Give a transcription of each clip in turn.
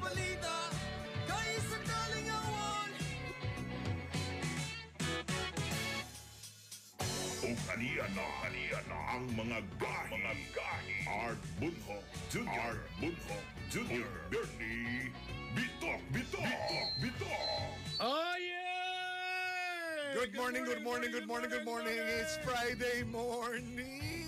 Balita, kahit sa kalingawan. O kaniya na, kaniya na ang mga gahi. Mga gahi. Art Bunho Jr. Art Bunho Jr. O Bernie Bitok, Bitok, Bitok, Bitok. Oh yeah! Good morning, good morning, good morning, good morning. It's Friday morning.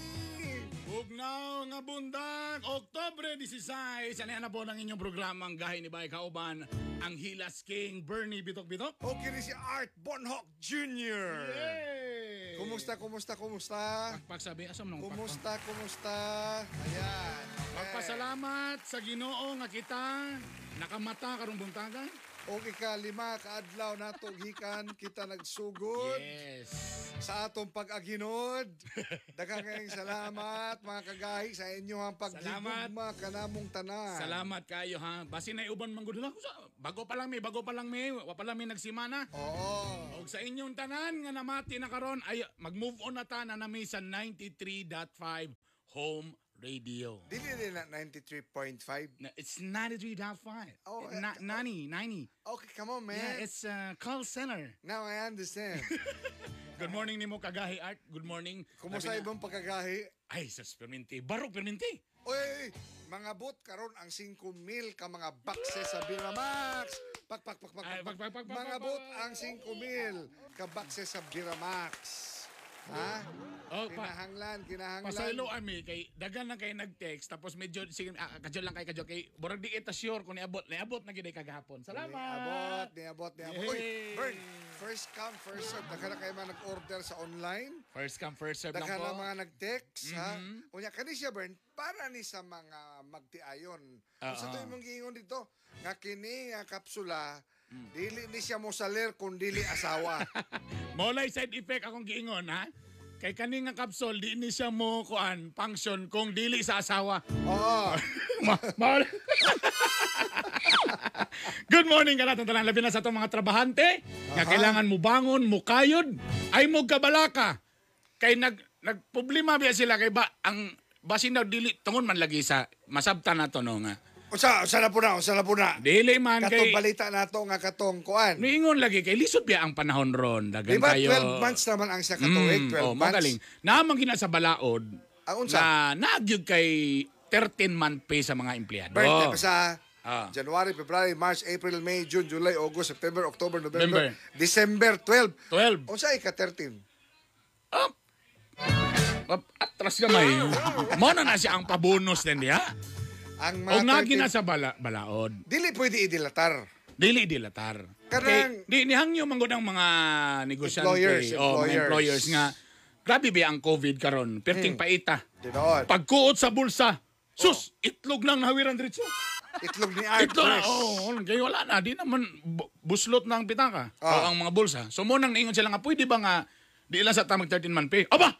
Bugnaw nga bundag, Oktobre 16. Ano na po ng inyong programang Gahi ni Bay Kauban, ang Hilas King Bernie Bitok-Bitok. Okay ni si Art Bonhoc Jr. Yay! Kumusta, kumusta, kumusta? Pagsabi, asam nung Kumusta, kumusta? Ayan. okay. Magpasalamat sa Ginoo nga kita nakamata karong buntagan. Okay ka, lima kaadlaw na gikan kita nagsugod Yes. sa atong pag-aginod. Daghang kayong salamat mga kagahi sa inyong pagdigugma kanamong tanan. Salamat kayo ha. Basi na uban man gud lang. Bago pa lang mi, bago pa lang mi, wa pa lang mi nagsimana. Oo. Og sa inyong tanan nga namati na karon ay mag-move on na ta na nami sa 93.5 home radio. Dili din na 93.5. Na- It's 93.5. Oh, Na- eh, 90, 90. Okay, come on, man. Yeah, it's uh, call center. Now I understand. Good morning nimo kagahi art. Good morning. Kumusta na- ibang pagkagahi? Ay, sa perminti. Barok perminti. Oy, mga bot karon ang 5,000 ka mga boxes sa Biramax. Pak pak pak pak. Ay, pak, pak, pak, pak, Mga pak, bot pak. ang 5,000 ka boxes sa Biramax. Ha? Oh, pa. Kinahanglan, kinahanglan. Pasaylo ami kay dagan lang kay nag-text tapos medyo sige ah, kadyo lang kay kadyo kay burag di kita sure kung niabot niabot na gid kagahapon. Salamat. Niabot, niabot, niabot. Uy, Yay! Bern, first come, first serve. Daghan na kayo mga nag-order sa online. First come first serve lang Daghan po. na mga nag-text, ha? Mhm. Unya, kani siya, Bern, para ni sa mga magtiayon. Kung sa Ah, to ah. imong giingon dito, nga kini nga kapsula, Mm. dili ni siya mosaler kung dili asawa. Molay side effect akong giingon ha. Kay kani nga kapsol di ni siya mo kuan function kung dili sa asawa. Oo. Ma ma- Good morning ka tanan labi na sa atong mga trabahante nga Aha. kailangan mo bangon, mo kayod, ay mo kabalaka. Kay nag nagproblema biya sila kay ba ang basin daw dili tungon man lagi sa masabtan nato no nga. Unsa, unsa na po na, unsa na po na. Dili man Katong kay balita nato nga katong kuan. Niingon lagi kay lisod biya ang panahon ron dagan Di ba kayo. 12 months naman ang sa katuig, 12 Mm, oh, months. magaling. Naamang gina sa balaod Ang unsa? na nagyog kay 13 month pay sa mga empleyado. Birthday pa sa Ah. January, February, March, April, May, June, July, August, September, October, November, November. December 12. 12. Unsa ika 13? Up. Up, atras gamay. Mo na na siya ang pabonus din diha. Ang mga 13 gina sa bala, balaod. Dili pwede idilatar. Dili dilatar. Karang- Kay, di nihangyo man gud ang mga negosyante Employers, o mga employers. employers nga grabe ba ang COVID karon? Perting Hmm. paita. Dinoon. Pagkuot sa bulsa, sus, itlog lang nahawiran diretso. Itlog ni Art Itlog na, oh, kaya wala na, di naman bu- buslot na ang pitaka Ah. o ang mga bulsa. So mo nang niingon sila nga, pwede ba nga, di lang sa tamag 13 man pay? Aba!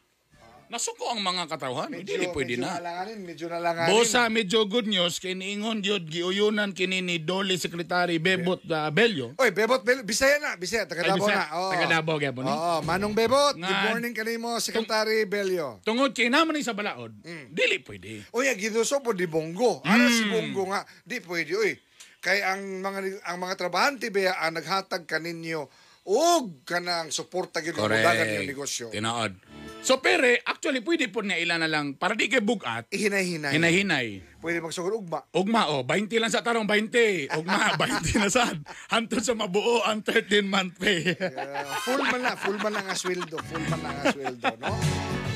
Nasuko ang mga katawhan. Medyo, Dili pwede medyo na. nalanganin, medyo nalanganin. Bosa, medyo good news, kay niingon yun, giuyunan kini ni Dolly Secretary Bebot uh, Bello. Oy, Bebot, Bel- Bisaya na, Bisaya, taga Ay, Davao Bisaya, na. Oo. taga Davao, gyapon, eh. Oo, Manong Bebot, good Nga- morning kanimo, Secretary Belio. Tungod kay naman ni sa balaod, Mm. dili pwede. Uy, giduso po di Bongo. Hmm. si Bongo nga? Di pwede, uy. Kay ang mga ang mga trabahante ba ang naghatag kaninyo og kanang suporta gyud ang dagan yung negosyo. Tinaod. So pere, actually pwede po niya ilan na lang para di kay bugat. Ihinay-hinay. Hinay-hinay. Pwede magsugod ugma. Ugma o, 20 lang sa tarong 20. Ugma, 20 na sad. Hantod sa mabuo ang 13 month pay. Uh, full man na, full man na nga sweldo, full man na nga sweldo, no?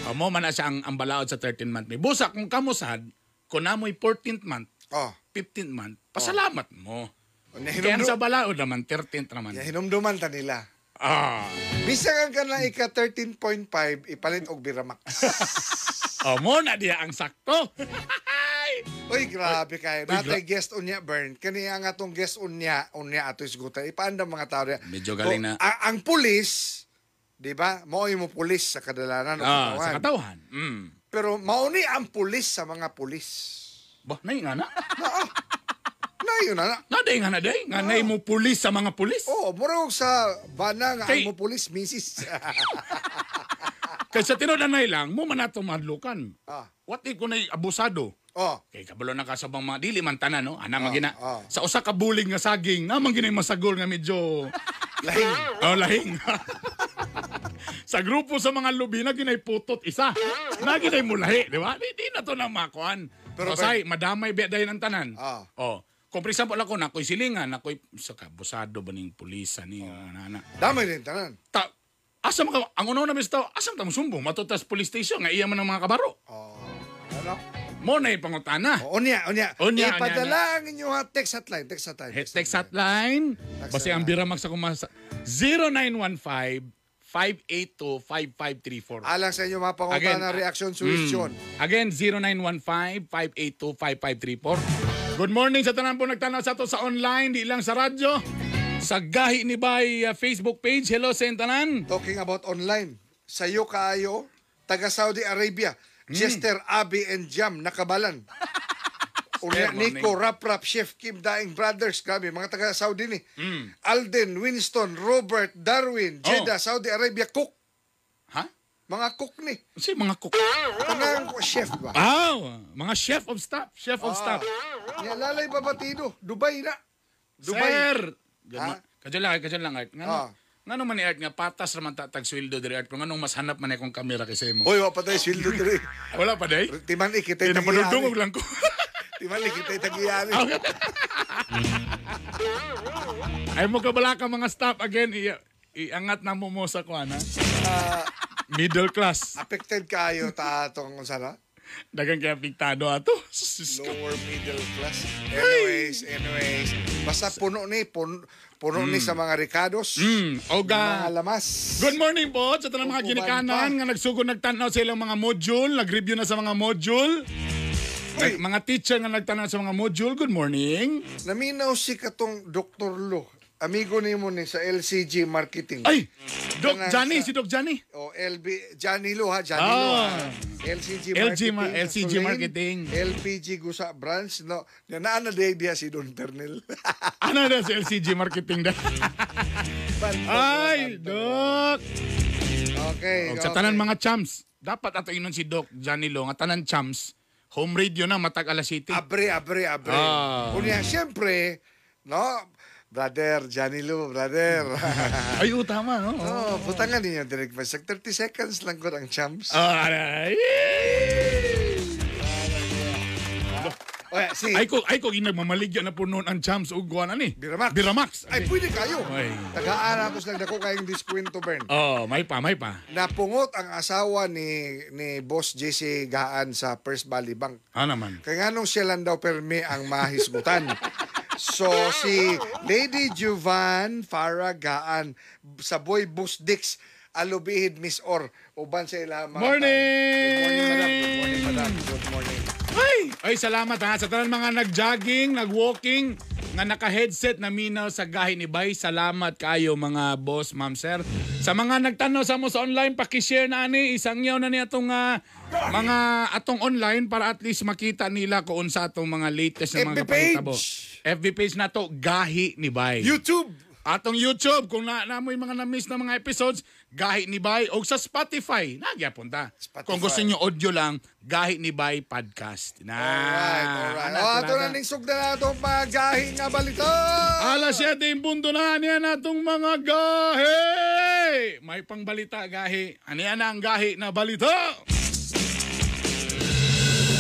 Amo man na siya ang, ang balaod sa 13 month pay. Busa kung kamusad, kung namoy 14th month, Oh. 15th month, pasalamat mo. Kaya sa balaod naman, 13th naman. ya, hinumduman ta nila. Ah. Bisan ka na ika 13.5, ipalit og Biramax. O mo na diya ang sakto. Uy, grabe kayo. Natay guest unya, Bern. Kaniya nga tong guest unya, unya ato isgutan. Ipaanda mga tao niya. Medyo galing na. O, a- ang pulis, di ba? Mao'y mo pulis sa kadalanan. o ah, katawan. sa katawhan. Mm. Pero mauni ang pulis sa mga pulis. Ba, nay nga na. Na yun na. Naday nga na day. Nga nay mo pulis sa mga pulis. Oh, murag sa bana nga Kay- mo pulis, misis. Kaya sa tinunanay lang, mo man nato madlukan. ah. What if kung na'y abusado? Oh, Kay kabalo na kasabang mga dili man tanan no. Ana magina. ah. Sa usa ka bulig nga saging, na man ginay masagol nga medyo lahing. oh lahing. sa grupo sa mga lubi na ginay putot isa. Na ginay mulahi, di ba? Di, di na to na makuan. Pero Pero say, madamay ba dayon ang tanan. Ah. Oh. Kung for example ako na ko'y silingan, na ko'y sa kabusado ba ning pulisa ni oh. nana. Damay din tanan. Ta asa ka, ang uno na misto, asa ta sumbong matutas police station nga iya man ang mga kabaro. Oh, ano? Mo na pangutana. Oh, unya, unya. Unya, Ipadala ang inyong text hotline, text hotline. Hey, text hotline. Basta ang Biramax ako mas 0915 582-5534. Alang sa inyo mga pangutan na ah, reaction suwestyon. mm. Again, 0915-582-5534. Good morning sa tanan po nagtanaw sa to sa online, di lang sa radyo. Sa Gahi ni Bay uh, Facebook page. Hello sa tanan. Talking about online. Sayo kayo, taga Saudi Arabia. Hmm. Chester, Abi, and Jam, nakabalan. Unya, Good morning. Nico, Rap Rap, Chef Kim, Daing Brothers, grabe, mga taga Saudi ni. Hmm. Alden, Winston, Robert, Darwin, Oh. Jeddah, Saudi Arabia, cook. Mga cook ni. Si mga cook. Mga chef ba? Ah, mga chef of staff. Chef of staff. Niya lalay babatido. Dubai na. Dubai. Sir! Kadyo lang, kadyo lang, Art. Nga, Ah. nga naman ni Art nga, patas naman tatag sweldo diri Art. Pero nga nung mas hanap man akong kamera kasi mo. Hoy, wa pa tayo sildo diri. Wala pa, day? Timan ikita Hindi na manudungog lang ko. Timan ikita tagiyari. Ay mo kabala ka mga staff again, i- iangat na mo mo sa kuan ha. Middle class. Affected kayo ta atong sana? Dagang kaya piktado ato. Lower middle class. Anyways, anyways. Basta puno ni, puno, puno ni sa mga ricados. Mm, oga. Mga lamas. Good morning po sa tanang mga ginikanan nga nagsugod nagtanaw sa ilang mga module, nag-review na sa mga module. Nag- mga teacher nga nagtanaw sa mga module, good morning. Naminaw si katong Dr. Lo. Amigo ni mo ni sa LCG Marketing. Ay, Doc Kanang Johnny, sa- si Doc Johnny. O LB, Johnny Lo ha, Johnny Lo ha. Ah. LCG LG Marketing. ma- sa LCG. Marketing. LPG Gusa Branch. No, na na day dia si Don Pernel. Ano na sa LCG marketing da? Ay, Doc. okay. Og sa okay. tanan mga chums, dapat ato inon si Doc Johnny Lo nga tanan chums. Home radio na matag alas city. Abre, abre, abre. Ah. Kunya, siyempre, no? Brother, Johnny Lu, brother. Ay, oh, tama, no? oh, putangan ninyo direct pa. 30 seconds lang ko ang champs. Ah, Aray. o, si Ay ko ay ko ginagmamaligya na po noon ang chums ug kuan ani. Biramax. Biramax. Ay, pwede kayo. Ay. Tagaan ako lang dako kayong diskwento, Bern. Oh, may pa, may pa. Napungot ang asawa ni ni Boss JC Gaan sa First Valley Bank. Ah naman. Kaya nga nung siya lang daw permi ang mahisgutan. so, si Lady Juvan Faragaan sa Boy Bus Dix, Alubihid Miss Or, uban sa ila mga Morning! Good morning, madam. Good morning, madam. Good morning. Ay, ay salamat ha sa tanan mga nag-jogging, nag-walking, nga naka-headset na minaw sa gahi ni Bay. Salamat kayo mga boss, ma'am, sir. Sa mga nagtanaw sa mo sa online, paki-share na ani isang yaw na ni atong ah, mga atong online para at least makita nila kung sa atong mga latest na mga kapahitabo. page! FB page na to, Gahi ni Bay. YouTube! Atong YouTube, kung na, na mo yung mga na-miss na mga episodes, Gahi ni Bay. O sa Spotify, nagyapunta. Spotify. Kung gusto nyo audio lang, Gahi ni Bay Podcast. Na, Alright, alright. Ana, O, ato na ningsog na na itong pagahi nga balita. Alas 7 yung bundo na niya natong mga gahi! May pangbalita gahi. Ano yan ang gahi na balita?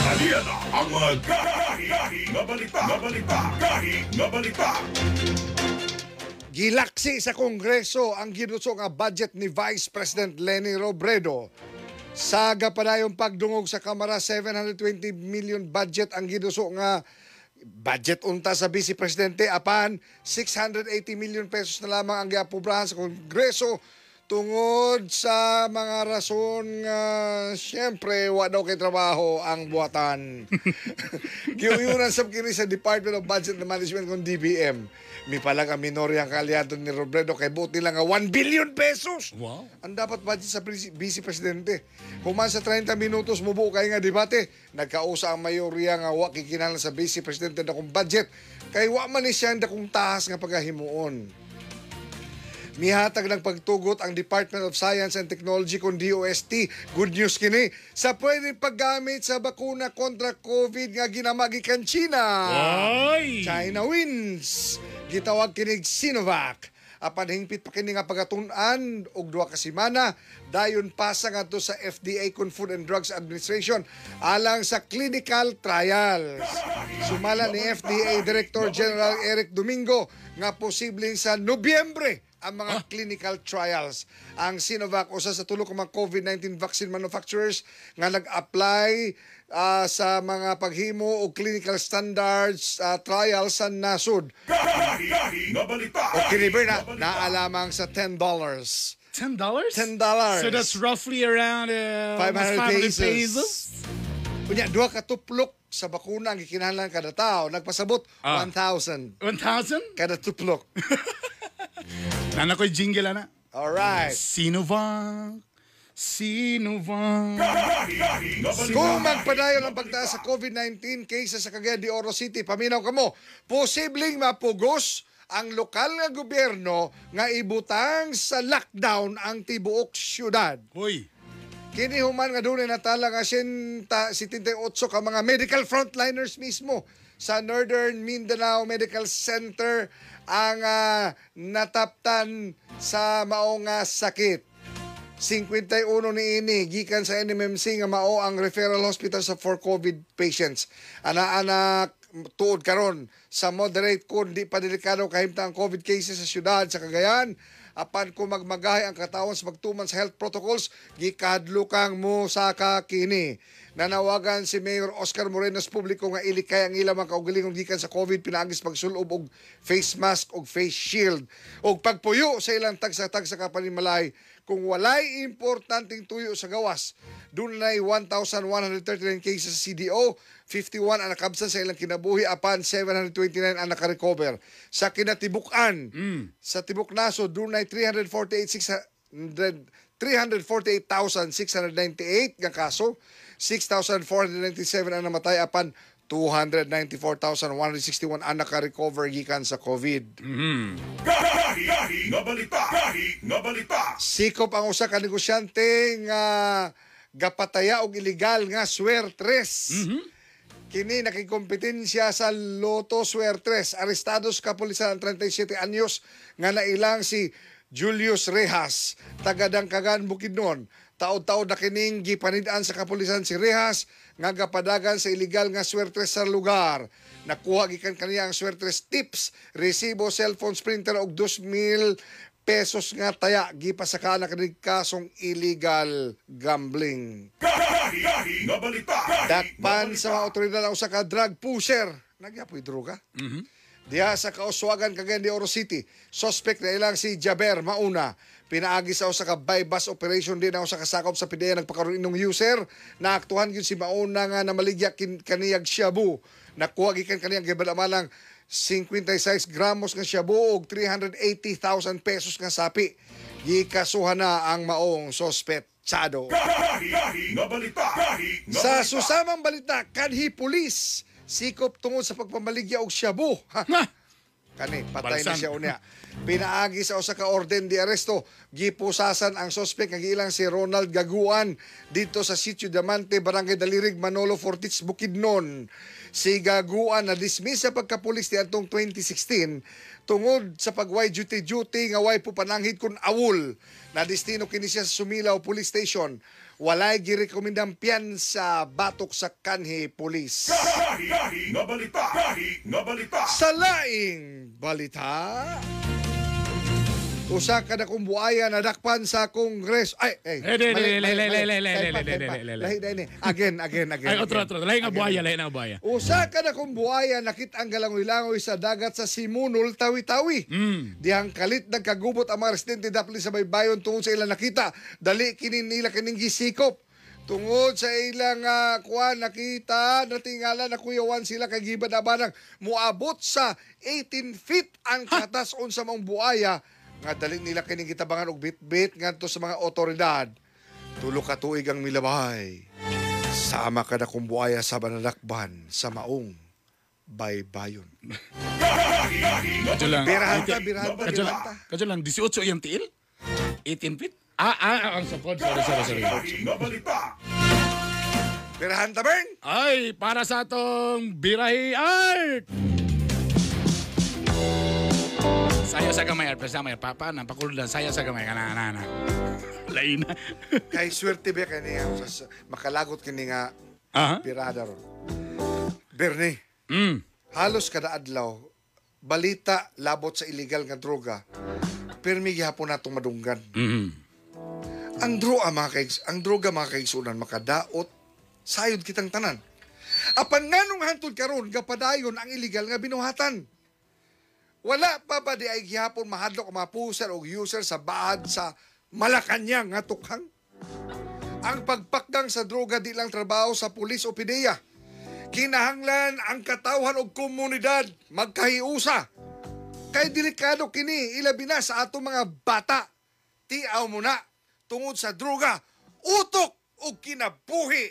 Halian na ang mga gahi nga balita, nga balita, gahi nga balita. Gilaksi sa Kongreso ang ginuso nga budget ni Vice President Lenny Robredo. Saga pa na yung pagdungog sa Kamara, 720 million budget ang ginuso nga budget unta sa Vice Presidente apan 680 million pesos na lamang ang giapubrahan sa Kongreso tungod sa mga rason nga syempre wa daw kay trabaho ang buhatan. Giuyunan sab kini sa Department of Budget and Management kung DBM. Mi pala ang minorya ang kaalyado ni Robredo kay buti lang nga 1 billion pesos. Wow. Ang dapat budget sa Vice Presidente. Human sa 30 minutos mubuo kay nga debate, nagkausa ang mayorya nga wa kikinahanglan sa Vice Presidente na kung budget kay wa man ni siya dakong tahas nga pagahimuon. Mihatag ng pagtugot ang Department of Science and Technology kung DOST. Good news kini sa pwede paggamit sa bakuna kontra COVID nga ginamagi kan China. Oy! China wins. Gitawag kinig Sinovac. Apan hingpit pa kini nga pagatun-an og duha ka semana dayon pasa ngadto sa FDA kun Food and Drugs Administration alang sa clinical trials. Sumala ni FDA Director General Eric Domingo nga posibleng sa Nobyembre ang mga clinical trials. Ang Sinovac usa sa tulo ka mga COVID-19 vaccine manufacturers nga nag-apply ah, sa mga paghimo o clinical standards ah, trials sa nasud. Gahi, gahi nga balita. O kiniber na, naalamang sa $10. Ten dollars? $10. So that's roughly around uh, 500 almost 500 pesos. Kunya, duha ka tuplok sa bakuna ang gikinahanglan kada tao. Nagpasabot, Ah. 1,000 1,000? kada tuplok. Nana ko'y jingle ana. Alright. Gahi, gahi nga balita. Kung magpadayon ang pagtaas sa COVID-19 cases sa Cagayan de Oro City, paminaw kamo, posibleng mapugos ang lokal nga gobyerno nga ibutang sa lockdown ang tibuok syudad. Hoy. Kini human nga dunay natala nga 78 ka mga medical frontliners mismo sa Northern Mindanao Medical Center ang ah, nataptan sa mao nga sakit. 51 ni ini gikan sa NMMC nga mao ang referral hospital sa for COVID patients. Ana anak tuod karon sa moderate kun di pa delikado kahimta ang COVID cases sa syudad sa Cagayan apan kung magmagahay ang katawan sa pagtuman sa health protocols gikadlukang mo sa kakini. Nanawagan si Mayor Oscar Moreno sa publiko nga ilikay ang ilang mga kaugalingong gikan sa COVID pinaagis pagsulob og face mask og face shield. Og pagpuyo sa ilang tagsa-tag sa kapanimalay kung walay importanteng tuyo sa gawas dunay 1,139 cases sa CDO 51 ang nakabsan sa ilang kinabuhi apan 729 ang nakarecover. Sa kinatibuk-an sa tibok naso dunay 348,600 348,698 nga kaso. 6,497 ang namatay apan 294,161 ang nakarecover gikan sa COVID. Gahi, gahi nga balita. Gahi nga balita. Sikop ang usa ka negosyante nga gapataya og illegal nga swertres. Kini nakikompetensya sa Lotto Swertres. Arestados kapulisan ang 37 anyos nga nailang si Julius Rejas, taga-Dangkagan, Bukidnon. Taod-taod na kining gipanidaan sa kapulisan si Rejas nga gapadagan sa illegal nga swertres sa lugar. Nakuha gikan kaniya ang swertres tips, resibo, cellphone, printer og 2,000 pesos nga taya gipasaka na kanig kasong illegal gambling. Dakpan sa mga otoridad ang usa ka drug pusher. Nagyapoy droga. Diha sa Kauswagan, Cagayan de Oro City. Suspect na ilang si Jaber Mauna. Pinaagi sa usa ka bypass operation din ang usa ka sakop sa PDEA nagpakaroon inyong user. Naaktuhan yun si Mauna nga namaligya kin kaniyag shabu. Nakuha gikan kaniyang gibadamalang 56 gramos nga shabu og 380,000 pesos nga sapi. Gikasuhan na ang maong nga balita. Gahi nga Sa susamang balita, kanhi pulis sikop tungod sa pagpamaligya og shabu. Kani, patay na Balsan. siya unya. Pinaagi sa usa ka orden di aresto, gipusasan ang sospek nga gilang si Ronald Gaguan dito sa Sitio Diamante, Barangay Dalirig, Manolo Fortits, Bukidnon. Si Gaguan na dismiss sa pagkapulis ni atong 2016 tungod sa pagway duty-duty nga way po pananghid kun awol na destino kini siya sa Sumilaw Police Station. Walay girekomendang piyansa batok sa kanhi pulis. Gahi, gahi, nga balita. Gahi, nga balita. Sa laing balita, usa ka na kong buaya na dakpan sa Kongres. Ay, ay. Eh, di, di, Lahi lahi, lahi. Again, again, again. Ay, otro, otro. Lahi nga buhaya, lahi nga buhaya. Usa ka na kong buhaya nakit ang galangoy-langoy sa dagat sa Simunol, Tawi-Tawi. Mm. Dihang kalit nagkagubot ang mga residente dapli sa baybayon tungod sa ilang nakita. Dali kinin nila kining gisikop. Tungod sa ilang uh, kuan nakita natingala na kuyawan sila kay gibad na banang muabot sa 18 feet ang katason sa mga buaya nga dali nila kining gitabangan og bit-bit ngadto sa mga otoridad. Tulo ka tuig ang milabay. Sama ka na kung buaya sa banadakban sa maong baybayon. Kadyo lang. Birahan ta, birahan ta, kadyo lang. birahan ta. Kadyo lang. 18 yung tiil? 18 feet? Ah, ah, ah, ang sapod. Sorry, sorry, sorry. Birahan ta, Bern! Ay, para sa atong Birahi Art! Sayo sa gamay, Art. Sa gamay, Papa, napakulan. Sayo sa gamay. Kana, kana, kana. Lain na. Kay swerte ba kani nga sa- makalagot kini nga Aha. birada ron. Bernie, Mm. halos kada adlaw balita labot sa illegal nga droga. Permi gihapon natong madunggan. Mm. Ang droga mga kaigs, ang droga mga kaigsunan makadaot sayod kitang tanan. Apan nganong hantod karon gapadayon ang illegal nga binuhatan. Wala pa ba di ay gihapon mahadlok mga puser o user sa bahad sa Malacanang nga tukhang? Ang pagpakgang sa droga di lang trabaho sa pulis o pideya. Kinahanglan ang katawhan og komunidad magkahiusa. Kay delikado kini ilabi na sa ato mga bata. Tiaw mo na tungod sa droga, utok o kinabuhi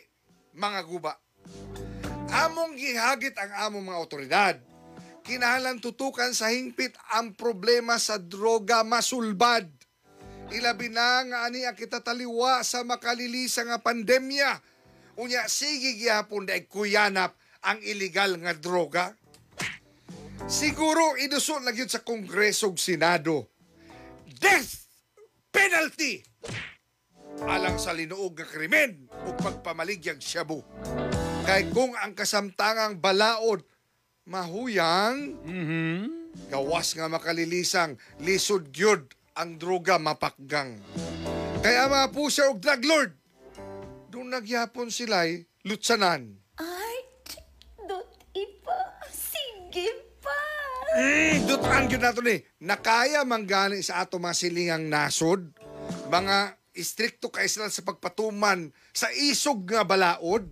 mga guba. Among gihagit ang among mga otoridad. Kinahanglan tutukan sa hingpit ang problema sa droga masulbad. Ilabi na nga ani ang kitataliwa sa makalilisa nga pandemya. Unya sige gyapon dai kuyanap ang illegal nga droga. Siguro iduso na gyud sa Kongreso ug Senado. Death penalty alang sa linuog nga krimen ug pagpamaligyag shabu. Kay kung ang kasamtangang balaod mahuyang gawas nga makalilisang lisod gyud ang droga mapakgang. Kaya mga pusa og drug lord, doon nagyapon sila'y lutsanan. Art, dot ipa. Sige pa. Mm, dutaan gyud nato ni. Nakaya manggani sa ato mga silingang nasod, mga istrikto kay sila sa pagpatuman sa isog nga balaod.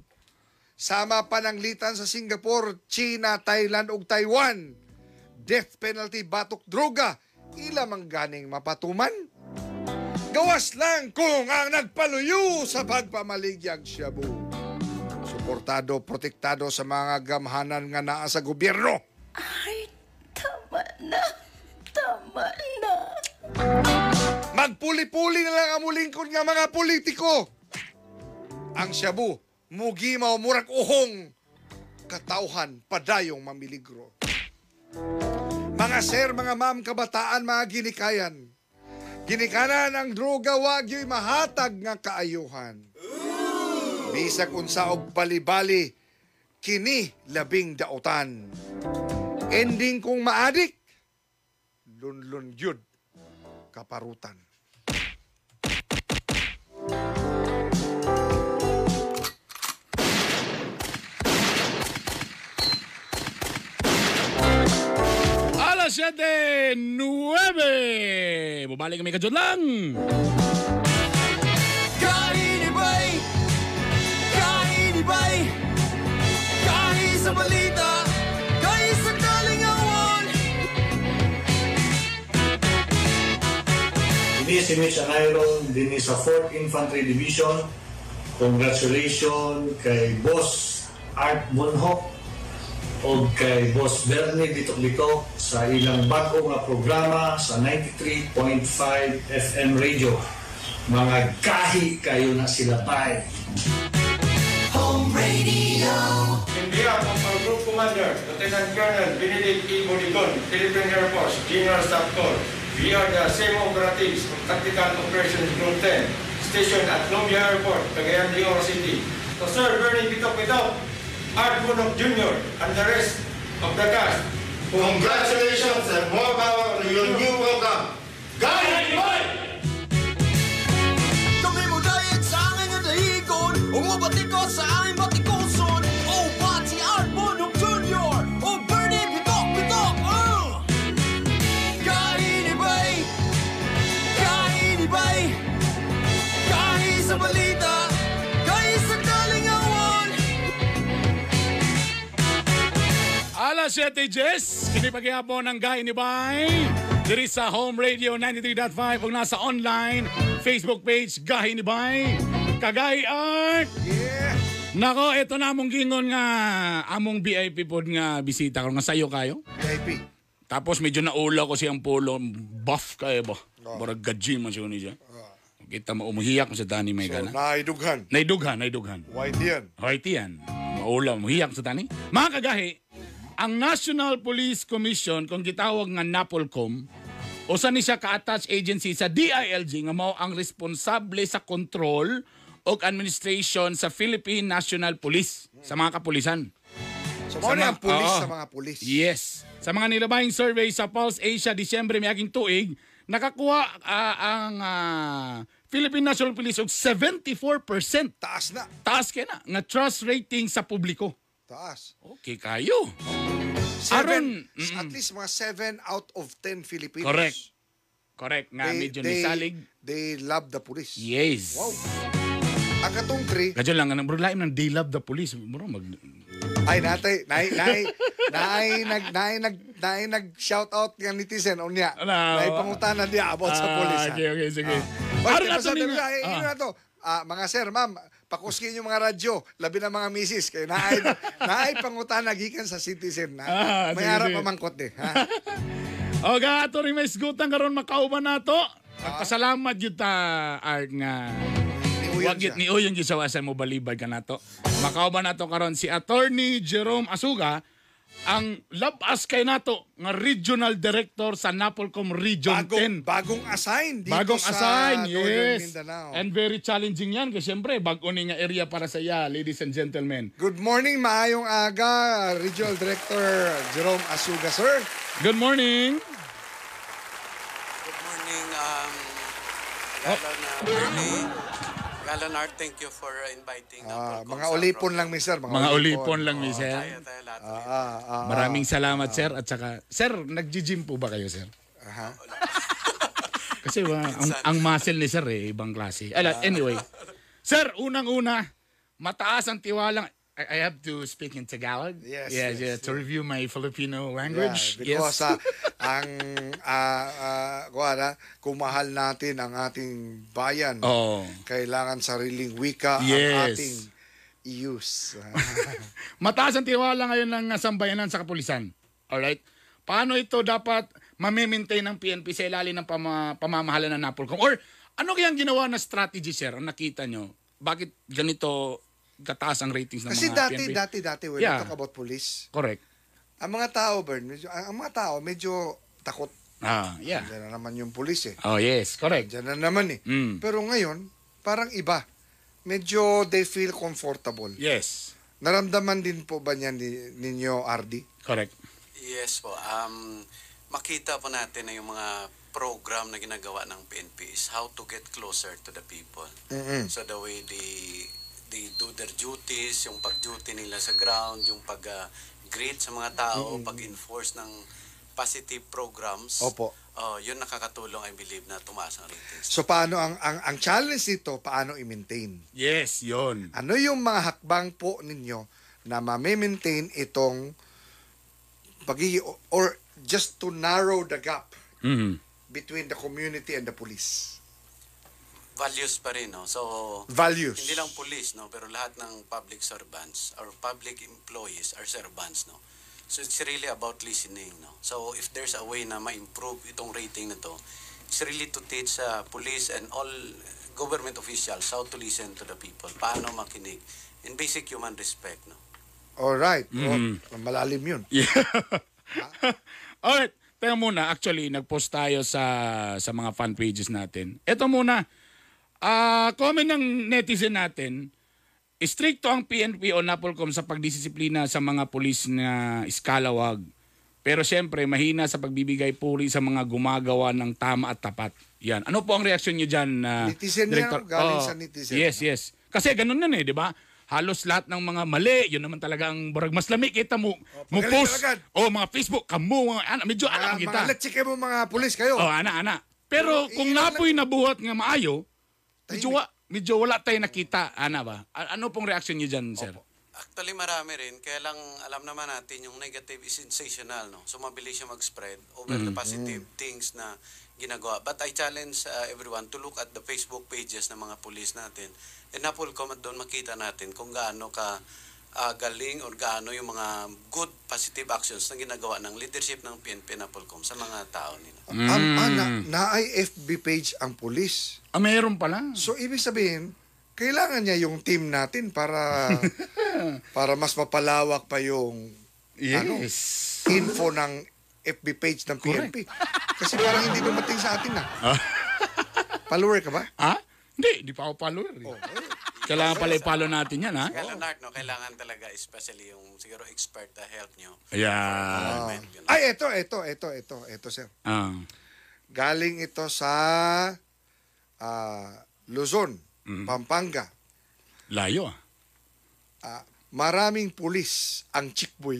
Sama pananglitan sa Singapore, China, Thailand ug Taiwan. Death penalty batok droga. Ila mangganing mapatuman. Gawas lang kung ang nagpaluyo sa pagpamaligyag shabu. Suportado, protektado sa mga gamhanan nga naa sa gobyerno. Art, tama na. Tama na. Magpuli-puli na lang ang mulingkod nga mga politiko. Ang shabu, mugi mao murag uhong katauhan padayong mamiligro. Mga sir, mga ma'am, kabataan, mga ginikayan. Ginikanan ang droga wagyo'y mahatag nga kaayuhan. Bisag unsa og bali-bali, kini labing dautan. Ending kung maadik, lunlun yun kaparutan. Alas 7.09! Bumalik kami kadyon lang! Kainibay! Kainibay! Kahi sa balita! Kahi sa kalingawan! Ini si Mitch Anayron din sa 4th Infantry Division. Congratulations kay Boss Art Bunhok o kay Boss Bernie Bitok-Bitok sa ilang bago nga programa sa 93.5 FM radio. Mga gahi kayo na sila tay. Home radio! In behalf of our Group Commander, Lieutenant Colonel Benedict E. Bonigon, Philippine Air Force, General Staff Corps, we are the same operatives of Tactical Operations Group 10, stationed at Lumbia Airport, Cagayan de Oro City. To Sir Bernie Bitok Bitok, Art Bunok Jr., and the rest of the cast, congratulations and more power to your new welcome. Guy! Alas 7 Jess, kinipaghihapon ng Guy ni Bay. Diri sa Home Radio 93.5 ug nasa online Facebook page Guy ni Bay. Kagay Art. Yeah. Nako, eto na among gingon nga among VIP pod nga bisita karon nga sayo kayo. VIP. Tapos medyo naula ko siyang polo, buff kayo ba? Murag gaji man siya niya. Kita mo umuhiyak mo sa tani may So, gana. naidughan. Naidughan, naidughan. White yan. Hoy, tiyan. Maula, muhiyak sa tani. Mga kagahi, ang National Police Commission, kung gitawag nga NAPOLCOM, usa ni siya ka-attached agency sa DILG nga mao ang responsable sa control o administration sa Philippine National Police sa mga kapulisan. So, Sa mga- ang pulis Oo. sa mga pulis. Yes. Sa mga nilabahing survey sa Pulse Asia Disyembre miaging tuig, nakakuha ah, ang ah, Philippine National Police og 74% Taas na. taas kaya na nga trust rating sa publiko. Taas. Okay kayo. Seven, Aron- at least mga 7 out of 10 Filipinos. Correct. Correct nga They, medyo they, nisalig. they love the police. Yes. Wow. Ang katong three, Kadyo lang nga bro laim ng they love the police. Bro mag ay natay, nay, nay, nay, nag, nay, nag, nay, nag shout out ng netizen unya. Ano? Nay pangutanan dia about sa Ah, police. ha? okay, okay, sige. Ah. Aron Okay, nato basta ni- talaga, eh, ah. yun na to. Ah, mga sir, ma'am, pakuskin yung mga radyo, labi ng mga misis, kay naay, naay pangutan gikan sa citizen na. Ah, may harap pamangkot eh. Ha? O ga ato rin may sgutan karon makauban nato. Pasalamat gyud ta art nga Wag ni Uyong gisawasan mo balibad ka nato. Makauban nato karon si Attorney Jerome Asuga ang labas kay nato nga regional director sa Napolcom Region Bagong, 10. bagong assign dito Bagong sa assign, Northern yes. Mindanao. And very challenging yan kasi syempre bago ni nga area para sa iya, ladies and gentlemen. Good morning, maayong aga, Regional Director Jerome Asuga, sir. Good morning. Good morning, um, uh, Bernie. Galan Art, thank you for uh, inviting. Ah, mga ulipon program. lang, mister. Mga, Mga ulipon lang mi Tayo, sir. tayo lahat. Ah, ah, ah, Maraming salamat sir at saka sir, nagji-gym po ba kayo sir? Aha. Kasi wa, ang, ang muscle ni sir eh, ibang klase. Ala, anyway. Sir, unang-una, mataas ang tiwalang I, have to speak in Tagalog. Yes, yes, yes, yeah, to review my Filipino language. Yeah, because yes. ah, ang ah ah, kuha na, kung mahal natin ang ating bayan, oh. kailangan sariling wika ang Yes. ating use. Mataas ang tiwala ngayon ng uh, sambayanan sa kapulisan. Alright? Paano ito dapat mamimaintain ng PNP sa ilalim ng pama, pamamahala ng NAPOLCOM? Or ano kayang ginawa na strategy, sir, ang nakita nyo? Bakit ganito kataas ang ratings ng Kasi mga dati, PNP? dati, dati, when Yeah. we talk about police, Correct. ang mga tao, Bern, medyo, ang ang mga tao, medyo takot. Ah, yeah. Diyan na naman yung police eh. Oh, yes. Correct. Diyan na naman eh. Mm. Pero ngayon, parang iba. Medyo they feel comfortable. Yes. Naramdaman din po ba niyan ni, ninyo, RD? Correct. Yes po. Um, makita po natin na yung mga program na ginagawa ng PNP is how to get closer to the people. Mm-mm. So the way they they do their duties, yung pag-duty nila sa ground, yung pag-greet sa mga tao, pag-enforce ng positive programs. Opo. Oh, yun nakakatulong I believe na tumaas ang ratings. So paano ang ang, ang challenge dito, paano i-maintain? Yes, yon. Ano yung mga hakbang po ninyo na ma-maintain itong pagigi or just to narrow the gap Mhm. between the community and the police? Values pa rin, no? So, Values. hindi lang police, no? Pero lahat ng public servants or public employees are servants, no? So, it's really about listening, no? So, if there's a way na ma-improve itong rating na to, it's really to teach uh, police and all government officials how to listen to the people, paano makinig in basic human respect. No? Alright. Mm. Oh, malalim yun. Yeah. Alright. Teka muna, actually, nag-post tayo sa sa mga fan pages natin. Ito muna, ah comment ng netizen natin, stricto ang PNP o NAPOLCOM sa pagdisiplina sa mga pulis na iskalawag. Pero siyempre, mahina sa pagbibigay puri sa mga gumagawa ng tama at tapat. Yan. Ano po ang reaksyon niyo dyan? ah, Netizen Director? yan, galing Oo. sa netizen. Yes, yes. Kasi ganun yan eh, di ba? Halos lahat ng mga mali, yun naman talaga ang barag mas lami kita mo, mo magaling post. O mga Facebook, kamo, mga, ana, medyo alam Mga, kita. mga check mo mga pulis kayo. Oh, ana, ana. Pero Pero, kung napoy nabuhat nga maayo, medyo, wa, medyo wala tayo nakita. Ana ba? A- ano pong reaction niyo dyan, sir? Actually, marami rin. Kaya lang, alam naman natin, yung negative is sensational, no? So, mabilis siya mag-spread over the positive things na ginagawa. But I challenge uh, everyone to look at the Facebook pages ng mga police natin. And napulcom at doon makita natin kung gaano ka uh, galing or gaano yung mga good positive actions na ginagawa ng leadership ng PNP Napolcom sa mga tao nila. Am, ah, na, na ay FB page ang pulis. Ah, meron pala. So, ibig sabihin, kailangan niya yung team natin para para mas mapalawak pa yung ano, Yes. info ng FB page ng PNP. Kasi parang hindi dumating sa atin na. Follower ka ba? Ha? Hindi, di pa ako follower. eh. Oh, eh. Kailangan pala i-follow natin yan, ha? Kaya Leonard, no, kailangan talaga especially yung siguro expert na help nyo. Yeah. Ah. Yun. Ay, eto, eto, eto, eto, eto, sir. Ah. Galing ito sa ah, Luzon, Pampanga. Layo, ah. Ah, maraming pulis ang chickboy.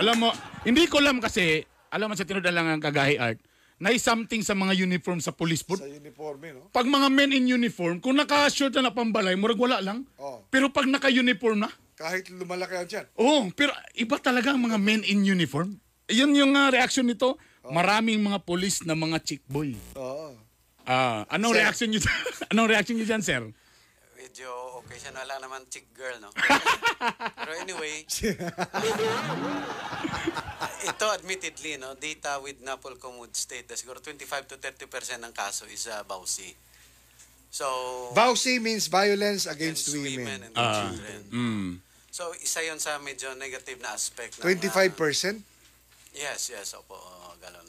Alam mo, hindi ko alam kasi, alam mo sa tinudan lang ang kagahi art, na something sa mga uniform sa police po. Sa uniforme, no? Pag mga men in uniform, kung naka-shirt na napambalay, murag wala lang. Oh. Pero pag naka-uniform na, Kahit lumalaki yan dyan. oh, pero iba talaga ang mga men in uniform. Yun yung uh, reaction nito. Maraming mga police na mga chick boy. Oo. Ah, anong Sir. reaction niyo? anong reaction niyo diyan, sir? Medyo okay siya na lang naman chick girl, no? Pero anyway, ito admittedly, no, data with Napolcom would state siguro 25 to 30% ng kaso is uh, bawsi. So, Vowsy means violence against, against women. and children. Mm. So, isa yon sa medyo negative na aspect. ng, 25%? uh, yes, yes, opo, uh, Galonar.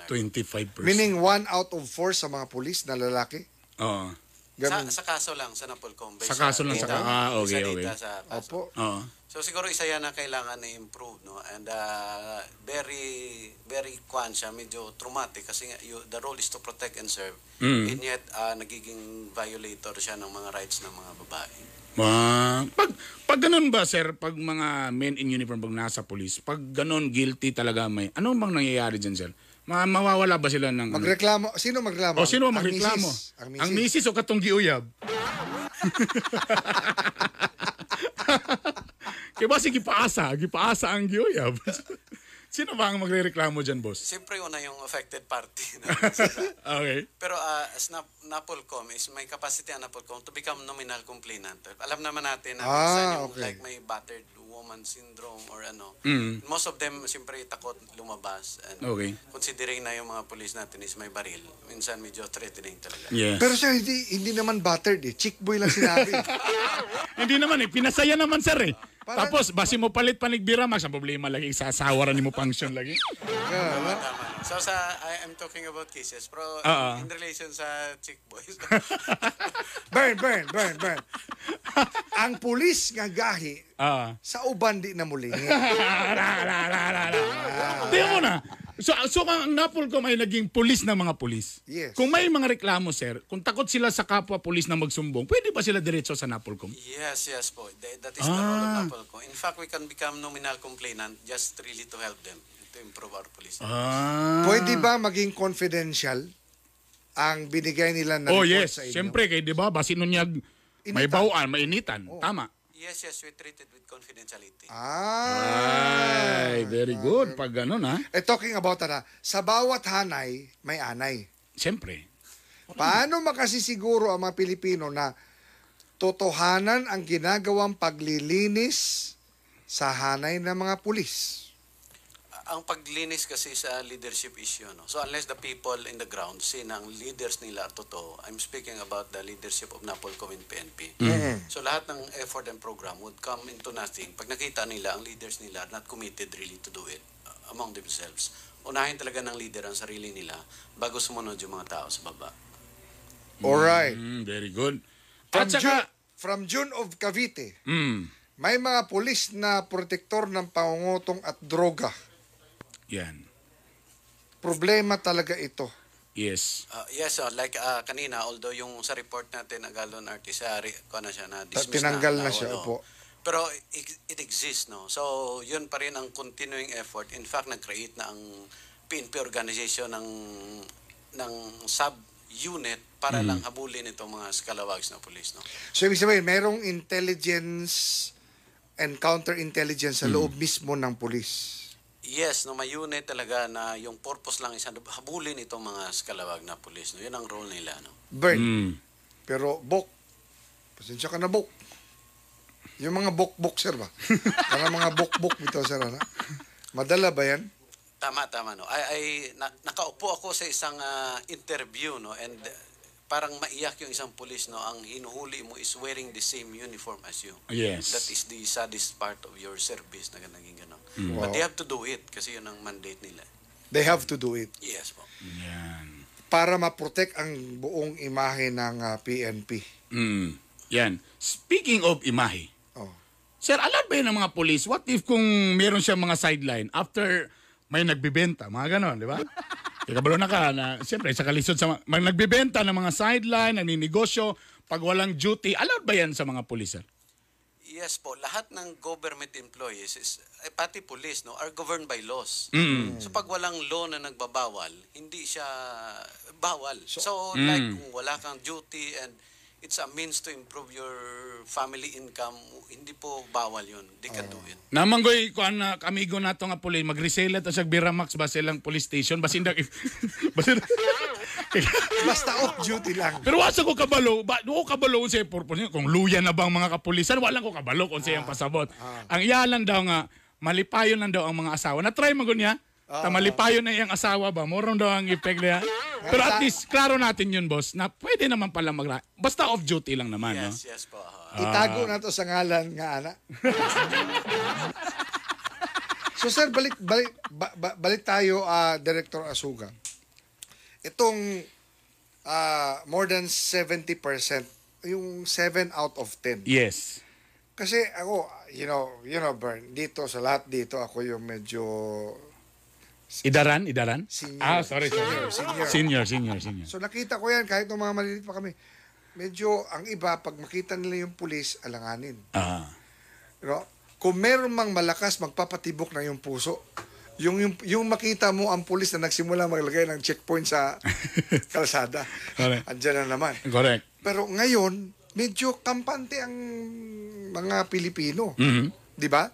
25%. Meaning one out of four sa mga pulis na lalaki? Oo. Sa, Ganun. sa kaso lang, sa Napolcom. based Sa kaso lang, sa data, ka- ah, okay, sa okay. data sa kaso. Opo. Oo. So siguro isa yan na kailangan na improve no and uh, very very kwan siya medyo traumatic kasi nga, you, the role is to protect and serve Mm. and yet uh, nagiging violator siya ng mga rights ng mga babae. Ah, pag pag ganun ba sir, pag mga men in uniform pag nasa police, pag ganun guilty talaga may ano bang nangyayari diyan sir? Ma mawawala ba sila ng ano? Magreklamo. Sino magreklamo? O sino ang Ang magreklamo? misis. Ang misis. Ang misis o katong giuyab? Kaya ba sige paasa, gipaasa ang giuyab. sino ba ang magrereklamo diyan, boss? Siyempre una yung affected party. no? Okay. Pero uh, as na, Napolcom is may capacity ang Napolcom to become nominal complainant. Alam naman natin na Ah, minsan yung okay. like may battered woman syndrome or ano. Mm. Most of them siyempre takot lumabas and Okay. considering na yung mga police natin is may baril. Minsan medyo threatening talaga. Yes. Pero sir, hindi, hindi naman battered eh. Chick boy lang sinabi. Hindi naman eh, pinasaya naman sir eh. Parang- Tapos, basi mo palit panigbira, mas ang problema lagi, sasawaran ni mo function lagi. No? Tama. So sa I am talking about cases pero Oo. in relation sa chick boys. burn, burn, burn, burn. Ang pulis nga gahi, Ah. sa uban di na mulingi. Tingnan mo na. So, so ang Napolcom ay naging pulis ng mga pulis. Yes. Kung may mga reklamo, sir, kung takot sila sa kapwa pulis na magsumbong, pwede ba sila diretso sa Napolcom? yes, yes po. That that is the role of Napolcom. In fact, we can become nominal complainant just really to help them to improve our police. Ah. Pwede ba maging confidential ang binigay nila na Oh report yes, sa inyo? siyempre kay 'di ba basi nunyag may Initan. bawaan, mainitan. Tama. Yes, yes, we treat it with confidentiality. Ah. Ay, very good pag ganun ha. Eh, talking about that, ha, sa bawat hanay, may anay. Siyempre. Paano makasisiguro ang mga Pilipino na totohanan ang ginagawang paglilinis sa hanay ng mga pulis? Ang paglinis kasi sa leadership issue, no? So unless the people in the ground see ang leaders nila totoo, I'm speaking about the leadership of Napolcom and PNP. So lahat ng effort and program would come into nothing pag nakita nila ang leaders nila not committed really to do it uh, among themselves. Unahin talaga ng leader ang sarili nila bago sumunod yung mga tao sa baba. Alright. Mm, very good. From, At saka, June, from June of Cavite, mm, may mga pulis na protektor ng pangungutong at droga. Yan. Problema talaga ito. Yes. Uh, yes, uh, like uh, kanina, although yung sa report natin, Agalon Artisari, ko na siya na dismiss Tinanggal na na, siya, opo. Pero it, it exists, no? So, yun pa rin ang continuing effort. In fact, nag-create na ang PNP organization ng ng sub-unit para lang habulin itong mga scalawags na police, no? So, ibig sabihin, merong intelligence and counterintelligence sa loob mismo ng pulis. Yes, no, may unit talaga na yung purpose lang is habulin itong mga scalawag na police, no? Yun ang role nila, no? Burn. Mm. Pero, Bok, pasensya ka na, Bok. Yung mga Bok-Bok, sir ba? Parang mga Bok-Bok dito, sir. Ano? Madala ba yan? Tama, tama. No? I, I, na, nakaupo ako sa isang ah, interview no? and uh, parang maiyak yung isang pulis. No? Ang hinuhuli mo is wearing the same uniform as you. Yes. That is the saddest part of your service na naging gano'n. Wow. But they have to do it kasi yun ang mandate nila. They have to do it. Yes po. Yan. Para ma-protect ang buong imahe ng ah, PNP. Mm. Yan. Speaking of imahe, Oh. Sir, alam ba yun ng mga police? What if kung meron siyang mga sideline after may nagbibenta, mga ganon, di ba? Ikabalo na ka na, siyempre, sa kalisod sa mga, may nagbibenta ng mga sideline, nagninegosyo, pag walang duty, allowed ba yan sa mga police, sir? Yes po, lahat ng government employees, is, eh, pati police, no, are governed by laws. Mm. So pag walang law na nagbabawal, hindi siya bawal. So, Mm. like kung wala kang duty and it's a means to improve your family income, hindi po bawal yun. They can do it. Namanggoy ko na kamigo nato nga puli magresela ta sa Biramax ba silang police station basin da basin Basta off duty lang. Pero wasa ko kabalo, ba do ko kabalo sa purpose niya. kung luya na bang mga kapulisan wala ko kabalo kung siyang pasabot. Ang iya lang daw nga malipayon lang daw ang mga asawa. Na try magun niya. Ta malipayon na iyang asawa ba? Morong daw ang effect niya. Pero at least klaro natin yun boss na pwede naman pala mag basta off duty lang naman no. Yes, yes po. Ah. Itago na to sa ngalan nga ana. so sir, balik balik ba- ba- balik tayo ah, Director Asuga. Itong ah, more than 70% yung 7 out of 10. Yes. Kasi ako, you know, you know, Bern, dito sa lahat dito ako yung medyo Idaran, idaran? Senior. Ah, sorry, Senior, sorry. senior. Senior, senior, senior. So nakita ko yan kahit nung mga maliliit pa kami. Medyo ang iba pag makita nila yung pulis, alanganin. Ah. Pero kung meron mang malakas, magpapatibok na yung puso. Yung, yung, yung makita mo ang pulis na nagsimula maglagay ng checkpoint sa kalsada. Correct. Andyan na naman. Correct. Pero ngayon, medyo kampante ang mga Pilipino. Mhm. Di ba?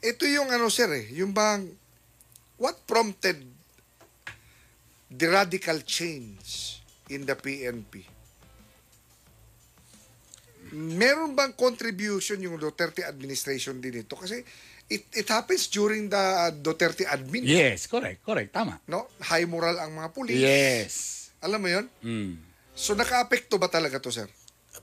Ito yung ano sir eh, yung bang, what prompted the radical change in the PNP? Meron bang contribution yung Duterte administration din ito? Kasi it, it happens during the Duterte admin. Yes, correct, correct. Tama. No? High moral ang mga pulis. Yes. Alam mo yon? Mm. So naka-apekto ba talaga to sir?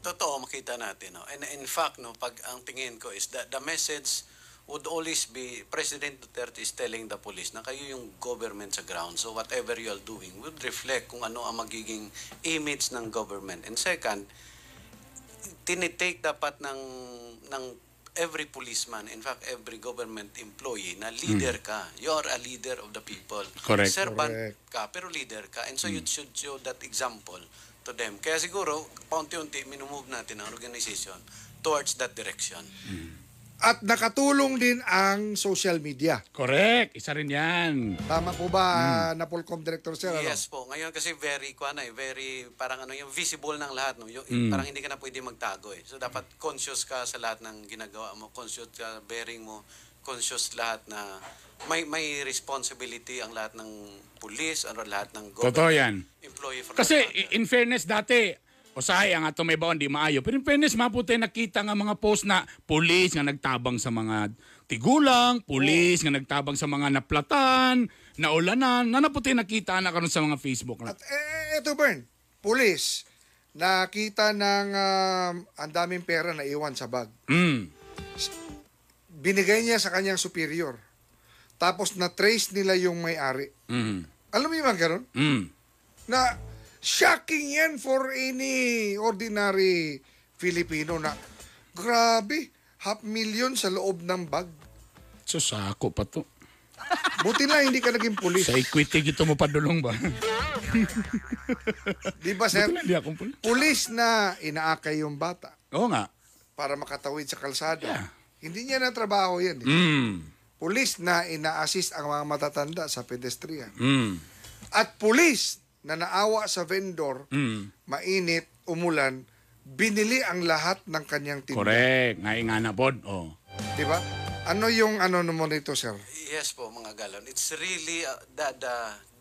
Totoo, makita natin. No? And in fact, no, pag ang tingin ko is that the message would always be President Duterte is telling the police na kayo yung government sa ground. So whatever you are doing would reflect kung ano ang magiging image ng government. And second, tinitake dapat ng ng every policeman, in fact, every government employee na leader ka. You are a leader of the people. Correct. Servant Correct. ka, pero leader ka. And so you should show that example to them. Kaya siguro, paunti-unti, minumove natin ang organization towards that direction. At nakatulong din ang social media. Correct. Isa rin yan. Tama po ba, Napolcom Director Sir? Ano? Yes po. Ngayon kasi very, kuha na eh, very, parang ano, yung visible ng lahat. No? Yung, Mm. Parang hindi ka na pwede magtago eh. So dapat conscious ka sa lahat ng ginagawa mo. Conscious ka, bearing mo. Conscious lahat na may may responsibility ang lahat ng police, ano lahat ng Totoo yan. employee. for Kasi in fairness dati, Usahay ang ato may baon di maayo. Pero in fairness, maputi nakita nga mga post na pulis nga nagtabang sa mga tigulang, pulis nga nagtabang sa mga naplatan, naulanan, na naputi nakita na karon sa mga Facebook. At eh, eto Bern, pulis, nakita ng um, ang daming pera na iwan sa bag. Mm. Binigay niya sa kanyang superior. Tapos na-trace nila yung may-ari. Mm. Alam mo yung mga ganun? Mm. Na shocking yan for any ordinary Filipino na grabe, half million sa loob ng bag. So sako pa to. Buti na hindi ka naging pulis. Sa equity gito mo padulong ba? Di ba, sir? Hindi akong pulis. Pulis na inaakay yung bata Oo nga. para makatawid sa kalsada. Yeah. Hindi niya na trabaho yan. eh. Mm. Pulis na ina-assist ang mga matatanda sa pedestrian. Mm. At pulis na naawa sa vendor, Mm. mainit, umulan, binili ang lahat ng kanyang tinda. Correct. Nga nga na pod. Oh. Di ba? Ano yung ano mo nito, sir? Yes po mga galon. It's really uh, the, the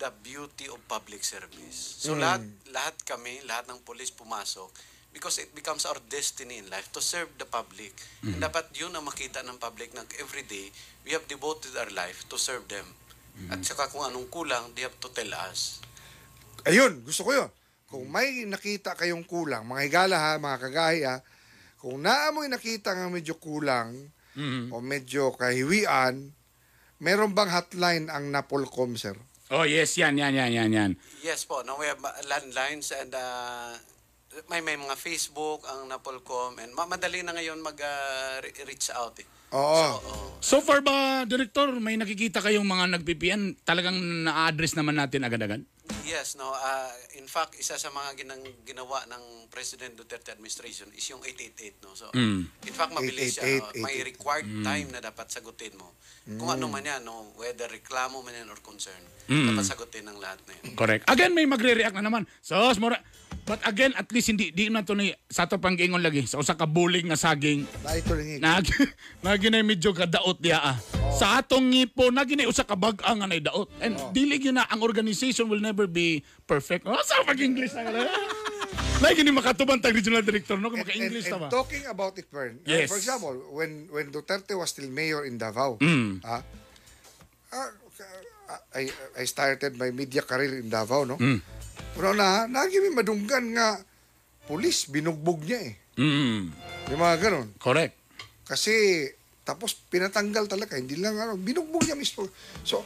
the beauty of public service. So lahat lahat kami, lahat ng pulis pumasok because it becomes our destiny in life to serve the public. And dapat yun ang makita ng public na every day we have devoted our life to serve them. At saka kung anong kulang, they have to tell us. Ayun, gusto ko yun. Kung may nakita kayong kulang, mga higala ha, mga kagahi ha, kung naamoy nakita nga medyo kulang o medyo kahiwian, meron bang hotline ang Napolcom, sir? Oh, yes, yan, yan, yan, yan, yan. Yes po, now we have uh, landlines and uh, may may mga Facebook ang Napolcom and ma- madali na ngayon mag-reach out eh. Oo. Oo. So far ba, Director, may nakikita kayong mga nagpipian, talagang na-address naman natin agad-agad? Yes, no. uh, in fact, isa sa mga ginang, ginawa ng President Duterte administration is yung 888, no. So, Mm. in fact, mabilis siya. 888, no? May required time na dapat sagutin mo. Kung ano man yan, no, whether reklamo man yan or concern, dapat sagutin ng lahat na yun. Correct. Again, may magre-react na naman. So, mura. But again, at least hindi di na to ni sa to pang giingon lagi sa usa ka bullying nga saging Na nag naginay medyo kadaot diya ah. Sa atong ngipo naginay usa ka bag-ang nga nay daot. And dili gyud na ang organization will never be perfect. Oh, sa pag English na kala. Lagi ni makatuban tag regional director no kung And, maka-English ta and ba. talking about it, Bern, uh, Yes. for example, when when Duterte was still mayor in Davao, Mm. ah, ah, I, I started my media career in Davao, no? Mm. Pero na, nagi may madunggan nga, pulis, binugbog niya eh. Mm. Yung mga ganun. Correct. Kasi, tapos pinatanggal talaga, hindi lang ano, binugbog niya mismo. So,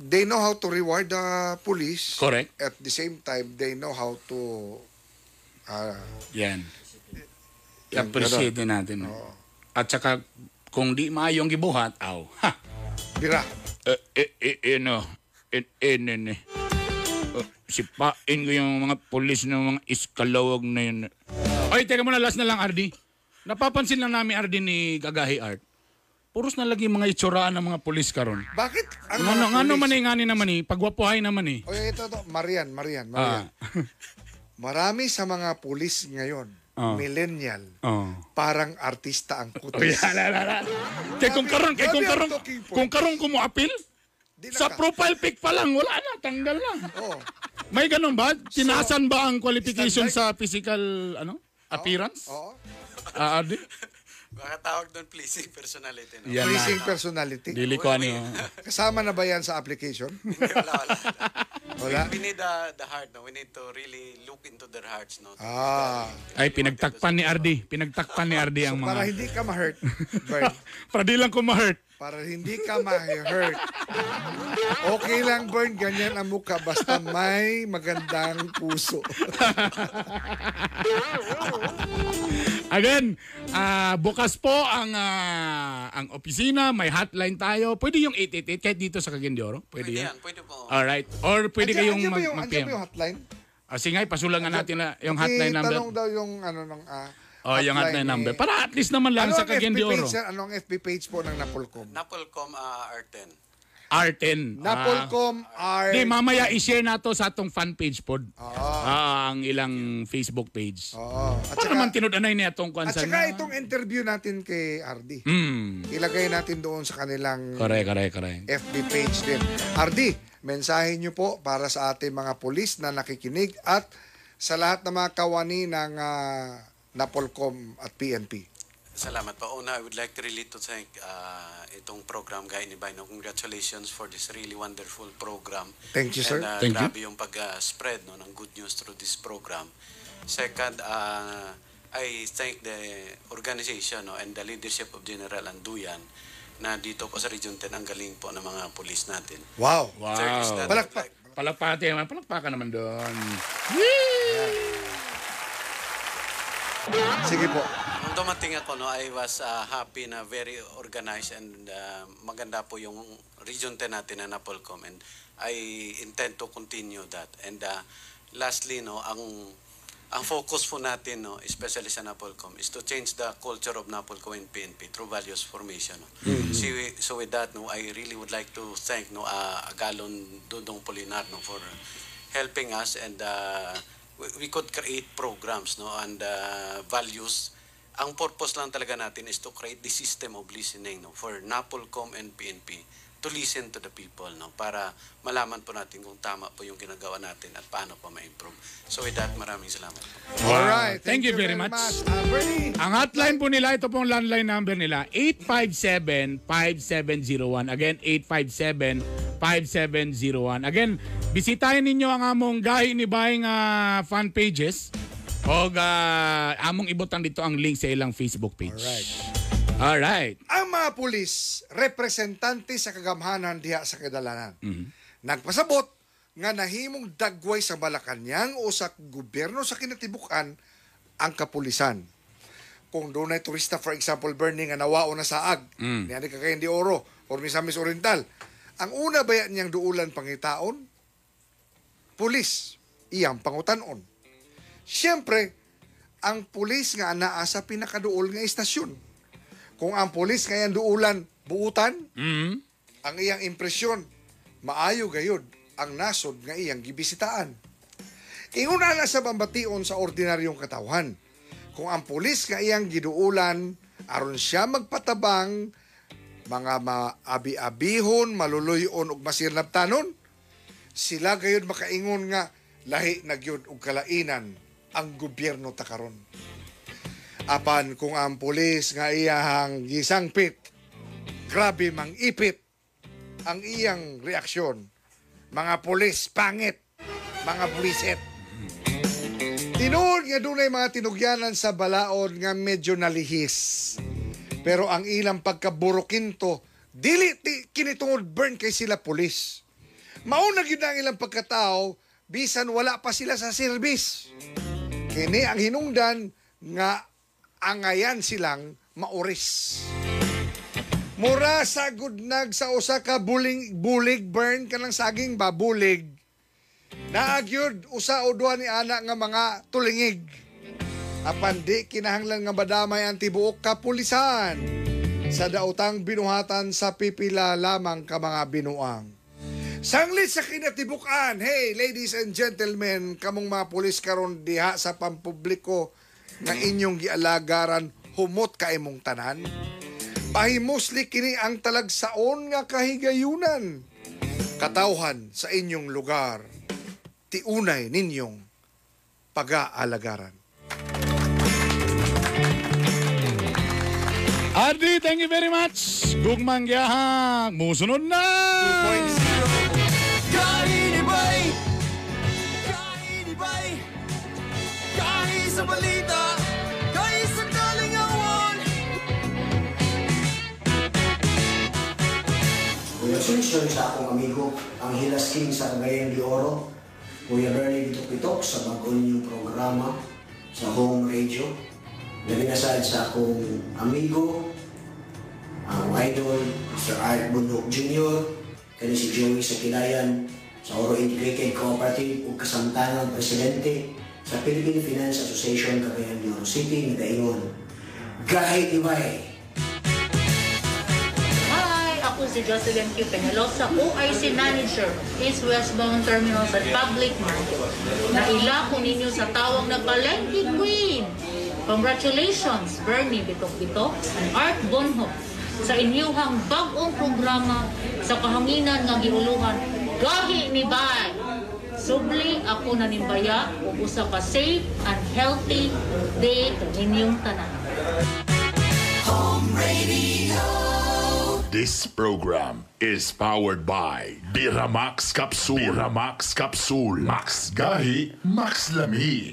they know how to reward the police. Correct. At the same time, they know how to ah, Yan. Yan, I-appreciate din natin. no? At saka kung di maayong gibuhat, aw. Ha. bira. Eh, eh, eh, eh, no. Eh, eh, ne, ne. Eh, sipain ko yung mga polis ng mga iskalawag na yun. Ay, teka muna, last na lang, Ardi. Napapansin lang namin, Ardi, ni Kagahi Art. Puros na lagi mga itsuraan ng mga polis karon. Bakit? Ang Ano, mga ano pulis- man eh, ngani naman eh. Pagwapuhay naman eh. O ito, ito. Marian, Marian, Ah. Marian. Marami sa mga pulis ngayon, Ah. millennial, Oh. parang artista ang Oh, kutis. yan, la, la, la. Kaya kung karon, kaya kung karon, kung karon ko mo Di sa profile pic pa lang, wala na, tanggal na. Oh. May ganun ba? Tinasan ba ang qualification sa physical ano appearance? Oo. Ah, Ardi? Baka tawag doon pleasing personality. No? Yan na. Pleasing personality. Dili ko ano. Kasama na ba yan sa application? Hindi, wala, wala. Wala? We, we need uh, the heart, no? We need to really look into their hearts, no? Ah. Ay, pinagtakpan ni Ardi. Pinagtakpan ni Ardi ang Para mga... hindi ka ma-hurt, Bern. Para di lang ko ma-hurt. Para hindi ka ma-hurt. Okay lang, Bern. Ganyan ang mukha. Basta may magandang puso. Again, ah, bukas po ang ah, ang opisina, may hotline tayo. Pwede yung 888 kahit dito sa Cagayan Pwede, Pwede yan. yan, pwede po. Alright. Or pwede Andiyan- kayong mag- yung, ba yung hotline? Ah, sige, pasulangan natin na yung hotline Eh, number. Tanong daw yung ano ng ah, Oh, yung hotline eh. number. Para at least naman lang ano sa Cagayan de Oro. Ano ang FB page po ng Napolcom? Napolcom uh, R10. R10. Ah. Napolcom R... Di, mamaya i-share na to sa atong fan page pod. Ah, ang ilang Facebook page. Oo. At Para saka, man tinud-anay ni atong at sa saka itong interview natin kay Ardi. Hmm. Ilagay natin doon sa kanilang Correct, correct, correct. FB page din. Ardi, mensahe nyo po para sa ating mga polis na nakikinig at sa lahat ng mga kawani ng ah, Napolcom at PNP. Salamat po. Una, I would like to really to thank uh, itong program, Guy ni Bino. Congratulations for this really wonderful program. Thank you, sir. And, uh, Thank you. grabe yung pag-spread no, ng good news through this program. Second, uh, I thank the organization no, and the leadership of General Anduyan na dito po sa Region 10 ang galing po ng mga pulis natin. Wow. Third is that like- naman. Palakpakan naman doon. Sige po. Dumating ako, no, I was uh, happy na very organized and uh, maganda po yung Region 10 natin na Napolcom and I intend to continue that. And uh, lastly, no, ang ang focus po natin, no, especially sa Napolcom, is to change the culture of Napolcom and PNP through values formation. No. See, so with that, no, I really would like to thank no, uh, Agalon Dudong Polinar no, for helping us and uh, we, we could create programs no, and uh, values ang purpose lang talaga natin is to create the system of listening no, for Napolcom and PNP to listen to the people no para malaman po natin kung tama po yung ginagawa natin at paano pa ma-improve. So with that, maraming salamat po. Alright. Thank, you very much. Ah, Bernie, Ang hotline po nila, ito pong landline number nila, 857-5701. Again, 857-5701. Again, bisitahin ninyo ang among gahi ni Baying uh, fan pages o ah, among ibutang dito ang link sa ilang Facebook page. Alright. Alright. ang mga pulis, representante sa kagamhanan diha sa kadalanan. Nagpasabot nga nahimong dagway sa Malacanang o sa gobyerno sa kinatibukan ang kapulisan. Kung doon ay turista, for example, burning nga nawao na saag, mm. niyan kakayin di oro, or Misamis Oriental, ang una ba yan niyang duulan pangitaon? Pulis, iyang pangutanon. Siyempre, ang pulis nga anaa sa pinakaduol nga istasyon. Kung ang pulis ngayon duulan buutan, Mm. ang iyang impresyon, maayo gayud ang nasod nga iyang gibisitaan. Inguna na sa bambation sa ordinaryong katawhan. Kung ang pulis nga iyang giduulan, aron siya magpatabang, mga maabi-abihon, maluluyon ug masirnabtanon, sila gayud makaingon nga lahi na gyud og kalainan ang gobyerno ta karon. Apan kung ang pulis nga iyang gisangpit, grabe mang ipit ang iyang reaksyon. Mga pulis, pangit. Mga puliset. Tinuod nga dunay mga tinugyanan sa balaod nga medyo nalihis. Pero ang ilang pagkaburukinto, dili ti kinitungod burn kay sila pulis. Mauna gyud ang ilang pagkatao, bisan wala pa sila sa service. Kini ang hinungdan nga angayan silang mauris. Mura sa gudnag sa usa ka buling bulig burn kanang saging ba bulig. Naagyod usa o duha ni ana nga mga tulingig. Apan di kinahanglan nga madamay ang tibuok kapulisan sa daotang binuhatan sa pipila lamang ka mga binuang. Sanglit sa kinatibukan. Hey, ladies and gentlemen, kamong mga pulis karon diha sa pampubliko nga mm. inyong gialagaran humot kay mong tanan. Pahimusli kini ang talagsaon nga kahigayunan. Katawhan sa inyong lugar. Tiunay ninyong pag-aalagaran. Adi, thank you very much. Gugmang Giyahang, musunod na! 2.0 kahit iba'y Kahit iba'y Kahit sa balita Kahit sa kalingawan Kuya Solusyon sa akong amigo Ang Hilas King sa Cagayan de Oro Kuya Bernie Pitok-Pitok sa bagong niyong programa sa home radio. Nabinasal sa akong amigo, ang idol, Sir Art Bundok Jr., kani si Joey sa Kilayan, sa Oro Integrated Cooperative ug kasamtangang presidente sa Philippine Finance Association Cagayan de Oro City, Nagaingon. Gahay Ibay! Hi! Ako si Jocelyn Q. Peñalosa, OIC Manager, East Westbound Terminals at Public Market. Naila ko ninyo sa tawag na Palengke Queen! Congratulations, Bernie Bitok-Bitok and Art Bonho sa inyuhang bagong programa sa kahanginan nga giuluhan Gahi ni Bay! Subli ako nanimbaya ug usa ka safe and healthy day inyong tanan. This program is powered by Biramax Capsule. Biramax Capsule. Max Gahi, Max Lami.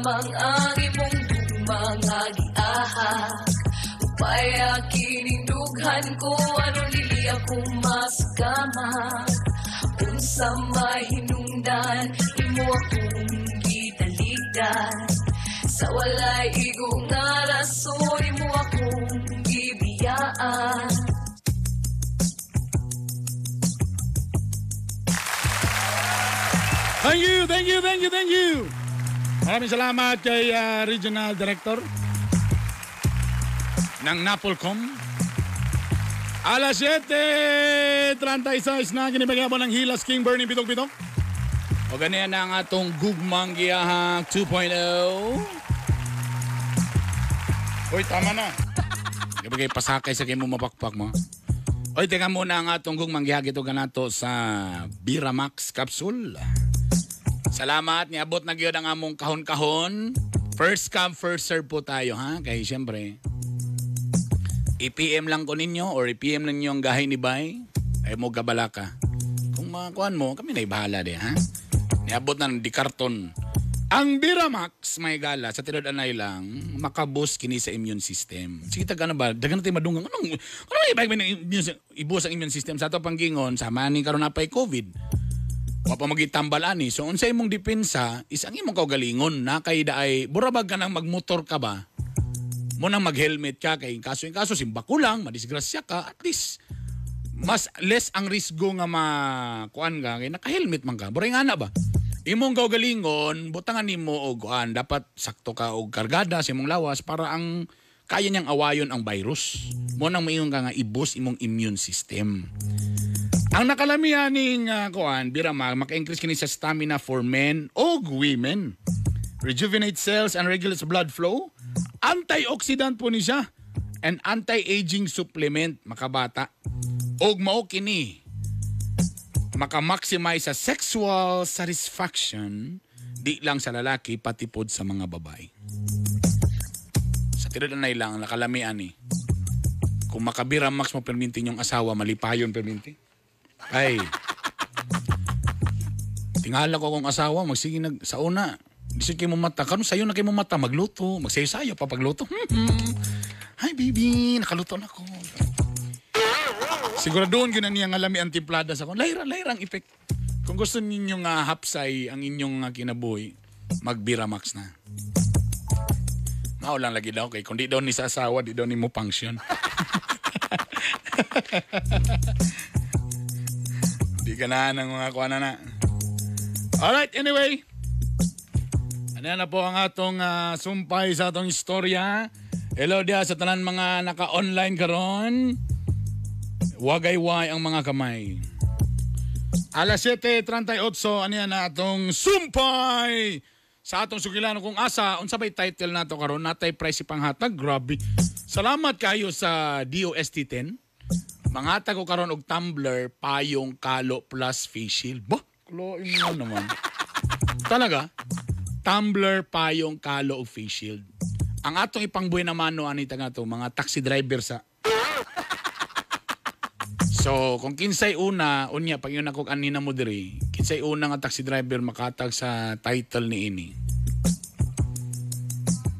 Lamang ang imong mga giaha Upaya kinindughan ko ano dili ako maskama Unsa mahinungdan imo akong gitaligdan Sa walay igo nga rason imo akong gibiyaan Thank you, thank you, thank you, thank you. Maraming salamat kay ah, Regional Director ng Napolcom. Alas 7.36 na kinibagyan mo ng Hilas King Bernie Pitok-Pitok. O ganyan na ang atong Gugmang Giyahang 2.0. Uy, tama na. Kapag pasakay sa kimo mapakpak mo. Oy, teka muna ang atong gugmang gihagit o ganato sa Biramax Capsule. Salamat, niabot na gyud ang among kahon-kahon. First come, first serve po tayo, ha? Kaya siyempre, i-PM lang ko ninyo or i-PM lang ninyo ang gahay ni Bay. Ay mo gabalaka. Kung makuhan mo, kami na ibahala di, ha? Niabot na ng di karton. Ang Biramax, may gala, sa tinod anay lang, makaboost kini sa immune system. Sige, taga ano ba? Dagan natin madungang. Anong, anong ibig ibus ang immune system? Sa ito panggingon, sama ni karon na pa'y COVID. Wa pa magitambal ani. So unsa imong depensa is ang imong kaugalingon na kay daay burabag ka nang magmotor ka ba? Mo nang mag-helmet ka kay kaso in kaso simba ko lang, madisgrasya ka, at least mas less ang risgo nga makuan ka kay naka-helmet man ka. Buray nga na ba? Imong kaugalingon, butangan nimo og kuan dapat sakto ka og kargada sa imong lawas para ang kaya niyang awayon ang virus. Mo nang maingon ka nga i-boost imong immune system. Ang nakalamihan ning uh, kuan, birama, maka-increase kini sa stamina for men o women. Rejuvenate cells and regulates blood flow. Antioxidant po ni siya. And anti-aging supplement, makabata. Og mao kini maka-maximize sa sexual satisfaction di lang sa lalaki pati pod sa mga babae. Sa tinod na lang nakalamian ni. Kung makabira max mo permintin yung asawa, malipayon perminti. Ay. Tingala ko akong asawa, magsige nag sa una. Di siya kayo mo mata. Karon sayo na kayo mo mata, magluto. Magsayo-sayo pa pagluto. Hi baby, nakaluto na ko. Siguraduhin ko na niya nga lami ang timplada sa kon. Layra, layra ang effect. Kung gusto ninyo nga hapsay ang inyong nga kinabuhi, magbira max na. Mao lang lagi daw kay kundi daw ni sa asawa, di daw ni mo function. Di ka na ng mga kuha na na. Alright, anyway. Ano na po ang atong ah, sumpay sa atong istorya. Hello dia sa tanan mga naka-online karon. Wagay-way ang mga kamay. Alas 7.38, ano na atong sumpay sa atong sugilano kung asa, unsa bay title nato karon natay price panghatag, grabe. Salamat kayo sa DOST 10. Manghatag ko karon og tumbler, payong, kalo plus face shield. Bah, kuloin mo naman. Talaga? Tumbler, payong, kalo og face shield. Ang atong ipangbuhay na mano anita nga to, mga taxi driver sa So, kung kinsay una, unya, pag yun ako anina mo diri, kinsay una nga taxi driver makatag sa title ni ini.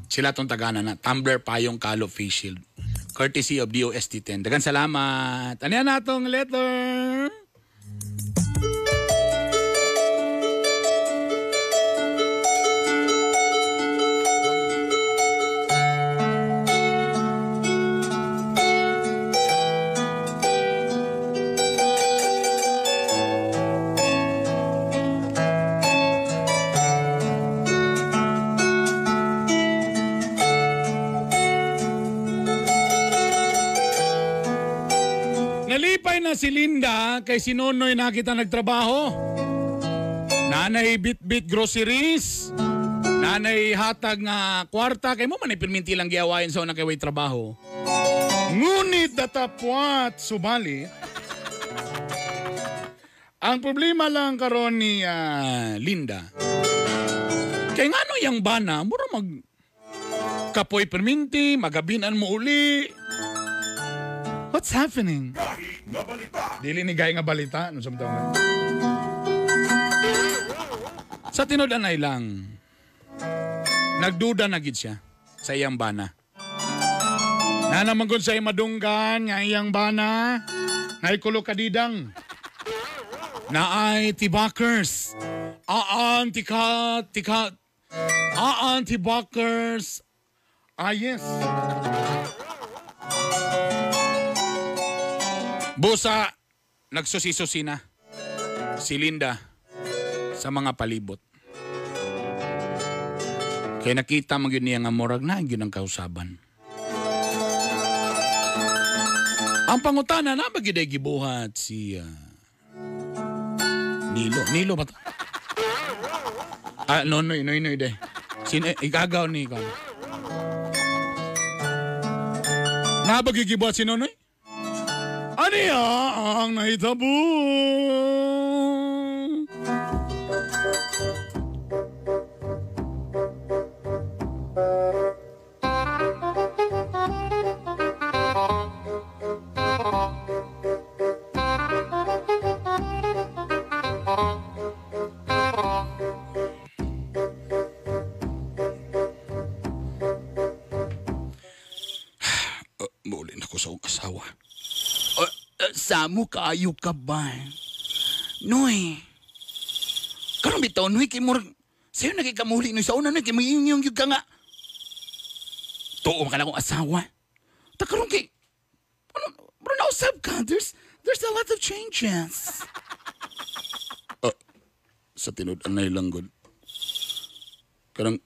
Sila tong tagana na, Tumbler Payong Kalo Face Shield. Courtesy of DOST 10. Dagan salamat. Ano yan natong letter? Kay si Nonoy nakita nagtrabaho. Nanay bit-bit groceries. Nanay hatag nga kwarta kay mo man ipirminti lang giawayan sa una kay trabaho. Ngunit datapwat subali. Ang problema lang karon ni ah, Linda. Kay ngano yang bana mura mag kapoy perminti, magabinan mo uli. What's happening? Dili ni gay nga balita no samtang. Sa tinud-anay lang. Nagduda na gid siya sa iyang bana. Na naman gud sa madunggan nga iyang bana. Ngay kulo kadidang. Na ay tibakers. Aan tika tika Aan tibakers. Ah yes. Busa, nagsusi-susi na si Linda sa mga palibot. Kaya nakita mo yun niya nga morag na yun ang kausaban. Ang pangutana na ba giday gibuhat si ah, Nilo? Nilo ba? Ah, no, no, no, no, de. Sin igagaw ni ko. Na ba gigibuhat si Nonoy? Ano ang nahitabo? Uh, Samo kaayo ka ba? Noy. Karon bitaw noy kay murag sayo nagikamuli no sa una noy kay mayingyong yung ka nga. Tuo ka na akong asawa. Ta karon kay ano, bro nausab ka. There's there's a lot of changes. sa tinud-anay lang gud. Karang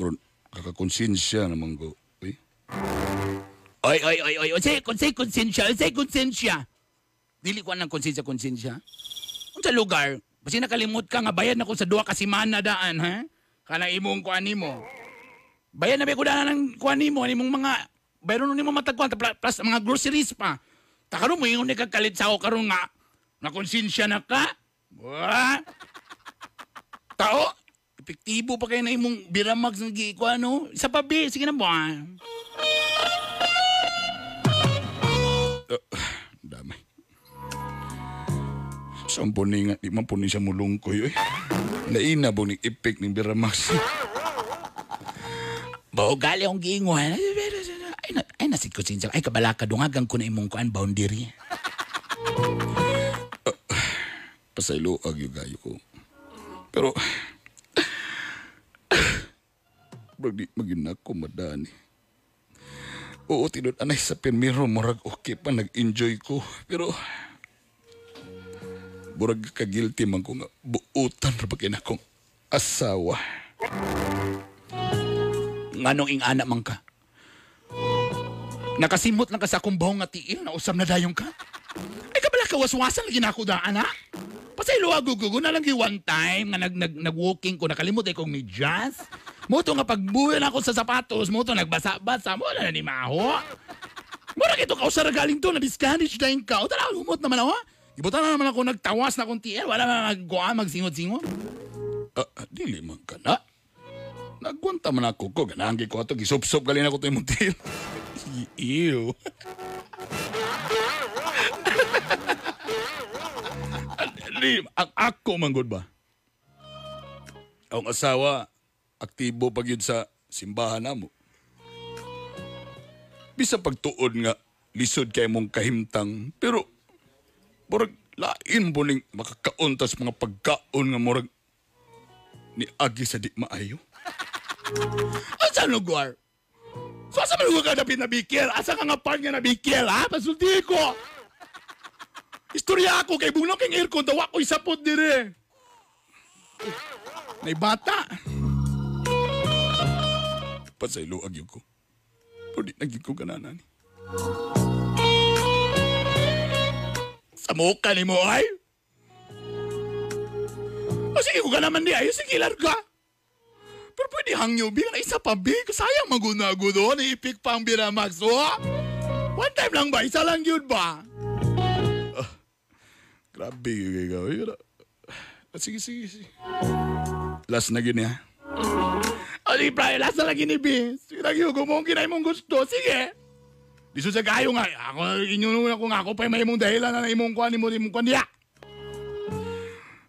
bro, kakakonsensya naman. Uy. Oy, oy, oy, oy, oy, say, say konsensya, say konsensya. Dili ko ng konsensya, konsensya. Kung sa lugar, basi nakalimot ka nga bayad na ko sa duwa ka simana daan, ha? Kana imong kuan nimo. Bayad na ba ko daan ng kuan nimo, imong mga, bayron nimo matagkuan, plus, mga groceries pa. Takaroon mo yung nagkakalit sa ako karon nga, na konsensya na ka. Wa? Tao, epektibo pa kayo na imong biramag ng gikuan, no? Isa pa, be, sige na ba? Damay. Sampun ni nga, di man po ni siya mulungkoy. Uy. Naina po ni ipik ni Biramax. Bao gali akong giingon. Ay, na, ay nasit ko sinsya. Ay, kabalaka, dungagang ko na imong kuan boundary. Pasaylo ag yung gayo ko. Pero, Bro, di magin ako madani. Oo, tinod anay sa permiro, murag okay pa, nag-enjoy ko. Pero, murag ka-guilty man ko nga buutan ra na akong asawa. Nganong ing anak man ka? Nakasimot lang ka sa akong bahong nga tiil na usam na dayong ka? Ay ka waswasan lagi na ako da, anak? Pasaylo agugugo na lang one time nga nag, nag, nag-walking ko, nakalimot ay kong ni Jazz. Moto nga pagbuyan ako sa sapatos, moto nagbasa-basa, mo na ni Maho. Mura kito ka usara galing to, na-discourage na yung ka. O tala, humot naman ako. Ibutan na naman ako nagtawas na kong tiil, wala na nagkuha, magsingot-singot. Ah, ah, dili man ka na. Nagwanta man ako ko, gananggi ko ato, gisop-sop galing ako to yung muntil. Ew. Di, ang ako man gud ba? Ang asawa, aktibo pag yun sa simbahan namo. Bisa pagtuod nga, lisod kay mong kahimtang, pero murag lain po ning makakauntas mga pagkaon nga murag ni Agi sa di maayo. Asa lugar? So asa man lugar na pinabikil? Asa ka nga part nga nabikil, ha? Pasulti ko! Istorya ako kay bunok king aircon daw ako isapot dire. May bata. Pasaylo agyog ko. Pero di naging ko ganana ni. Sa muka ni mo ay. O sige, kung ka naman di ay, sige, larga. Pero pwede hangyo bilang isa pa, big. Sayang magunago doon. Ipik pa ang Biramax, o. One time lang ba? Isa lang yun ba? Ah, grabe yung gagawin. Ah, sige, sige, sige. Last na gini, ha? O, di, Brian, last na lang gini, B. Sige, lagi ko mong kinay mong gusto. Sige. Di sa kayo nga. Ako, inyo na ko nga ako pa may mong dahilan na imong kuhan, imong imong kuhan diya.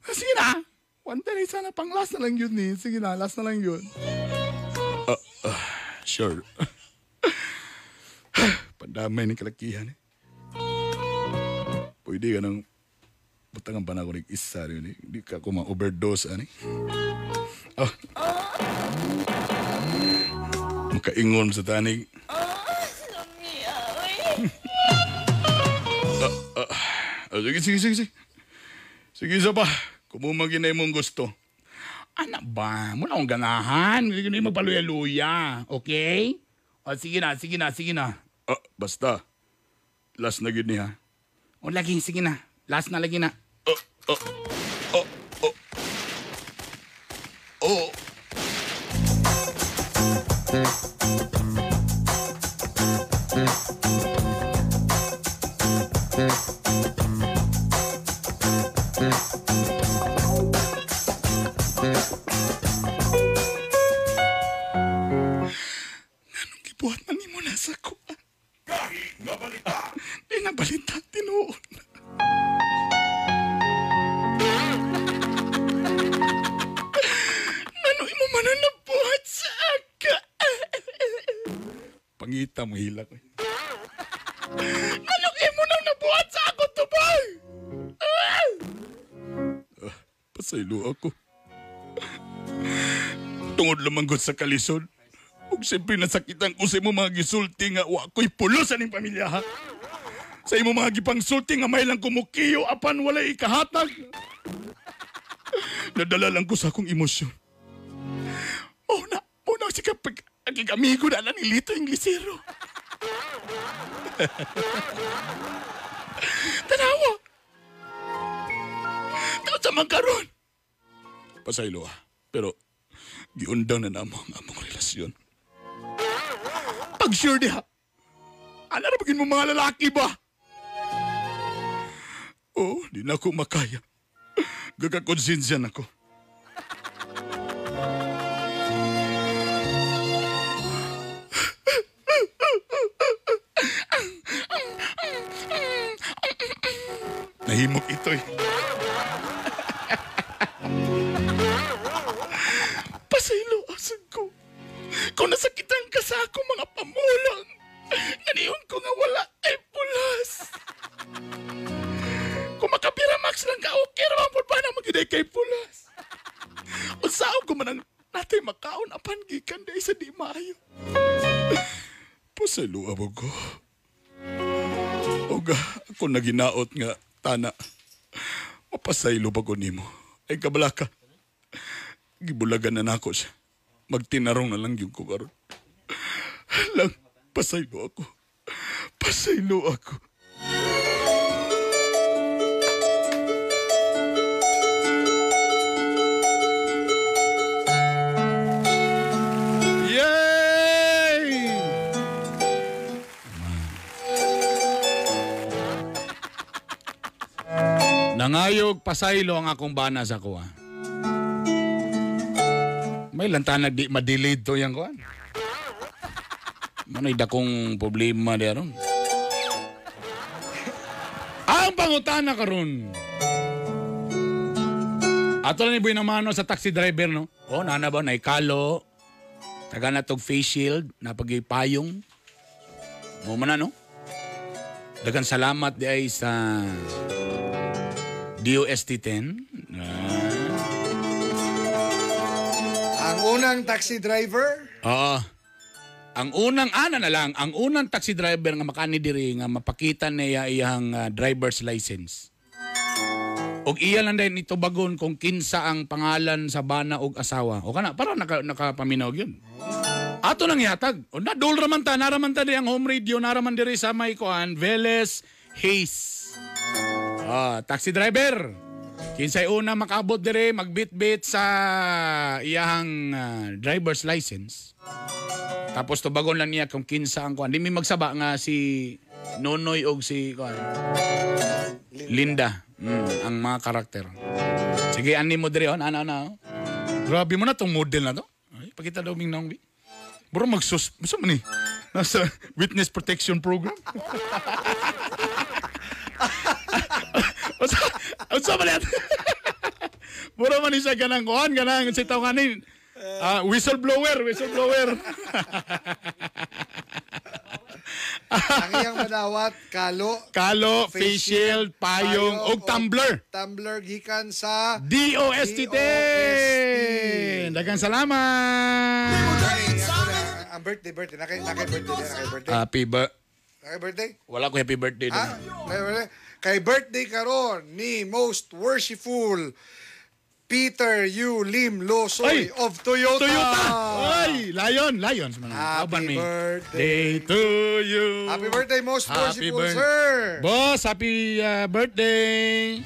Ah, Sige na. One time, sana pang last na lang yun eh. Sige na, last na lang yun. Ah, ah, sure. Pandamay ng kalakihan eh. Pwede ka nang butangan pa na ako ng isa rin eh. Hindi ka ako ma-overdose ani. Oh. Makaingon sa tanig. Ah, ah, sige, sige, sige, sige. Sige, isa pa. Kumumagin na mong gusto. Anak ba? Muna akong ganahan. Hindi ko na magpaluya-luya. Okay? O, sige na, sige na, sige na. Ah, basta. Last na gini ha. O, lagi, sige na. Last na lagi na. Oh, oh, oh, oh. Oh. Gud sa kalisod. Ug siyempre nasakitan ko sa imo mga gisulti nga wa ko'y pulos aning pamilya ha. Sa imo mga gipangsulti nga may lang kumukiyo apan walay ikahatag. Nadala lang ko sa akong emosyon. Una, una si kapag aging amigo na lang ni Lito Inglesero. Tanawa. Tao sa magkaroon. Pasaylo ah. Pero giundang na namo ang among relasyon. Pag sure diha, ano na mo mga lalaki ba? Oh, di na ako makaya. Gagakonsensya na ko. Nahimok ito eh. Asag ko. Kung nasakitan ka sa ako mga pamulang, ganiyon ko nga wala ay pulas. Kung makapira max lang ka, okay naman po ba na magiday kay pulas? Saan ko man ang natay makaon apan gikan day sa di maayo. Pasaylo abo ko. Oga, ako naginaot nga tana. Mapasaylo pa ko nimo. Ay kabalaka. Gibulagan na nako siya. Magtinarong na lang yung ko karon. Lang, pasaylo ako. Pasaylo ako. Nangayog pasaylo ang akong bana sa kuha. May lantanag di ma-delayed to yang kuha. Manoy dakong problema di aron. Ang pangutana karon. Ato ni Boy namano sa taxi driver no. Oh, nana ba naikalo. Taga na tog face shield, napagipayong. Mo man no? Dagan salamat di ay sa DOST 10. Ang unang taxi driver, Oo. Ang unang ana na lang, ang unang taxi driver nga makani diri nga mapakita niya iyang ah, driver's license. Og iya lang din ito bagon kung kinsa ang pangalan sa bana og asawa. O kana para naka, nakapaminaw yun. Ato nang ihatag. O na dol raman ta, naraman ta ang home radio, naraman diri sa may kuan, Veles Hayes. Ah, taxi driver. Kinsay una makaabot dire magbit-bit sa iyahang ah, driver's license. Tapos tubagon lang niya kung kinsa ang kuan. Di mi magsaba nga si Nonoy og si kuan. Linda. Mm, ang mga karakter. Sige, ani mo dire on. Ano, ano. Grabe mo na tong model na to. Ay, pakita daw ming nang Bro magsus... Man ni? Nasa witness protection program. Unsa unsa man yan? Buro man ni siya ganang kuhan, ganang si tawanin. Ah, whistleblower, whistleblower. Ang iyang madawat, kalo, Kalo, face shield, payong, og tumbler. tumbler gikan sa DOST 10. Dagang salamat. ang birthday, birthday. Nakay, nakay birthday nakay birthday. Happy birthday. Wala ko happy birthday. Ah, birthday. Kay birthday karon ni most worshipful Peter Yu Lim Losoy Ay! of Toyota. Toyota! Ay, Lion, Lions. man. Happy mi. birthday. Day to you. Happy birthday, most Happy worshipful sir. Boss, happy uh, birthday.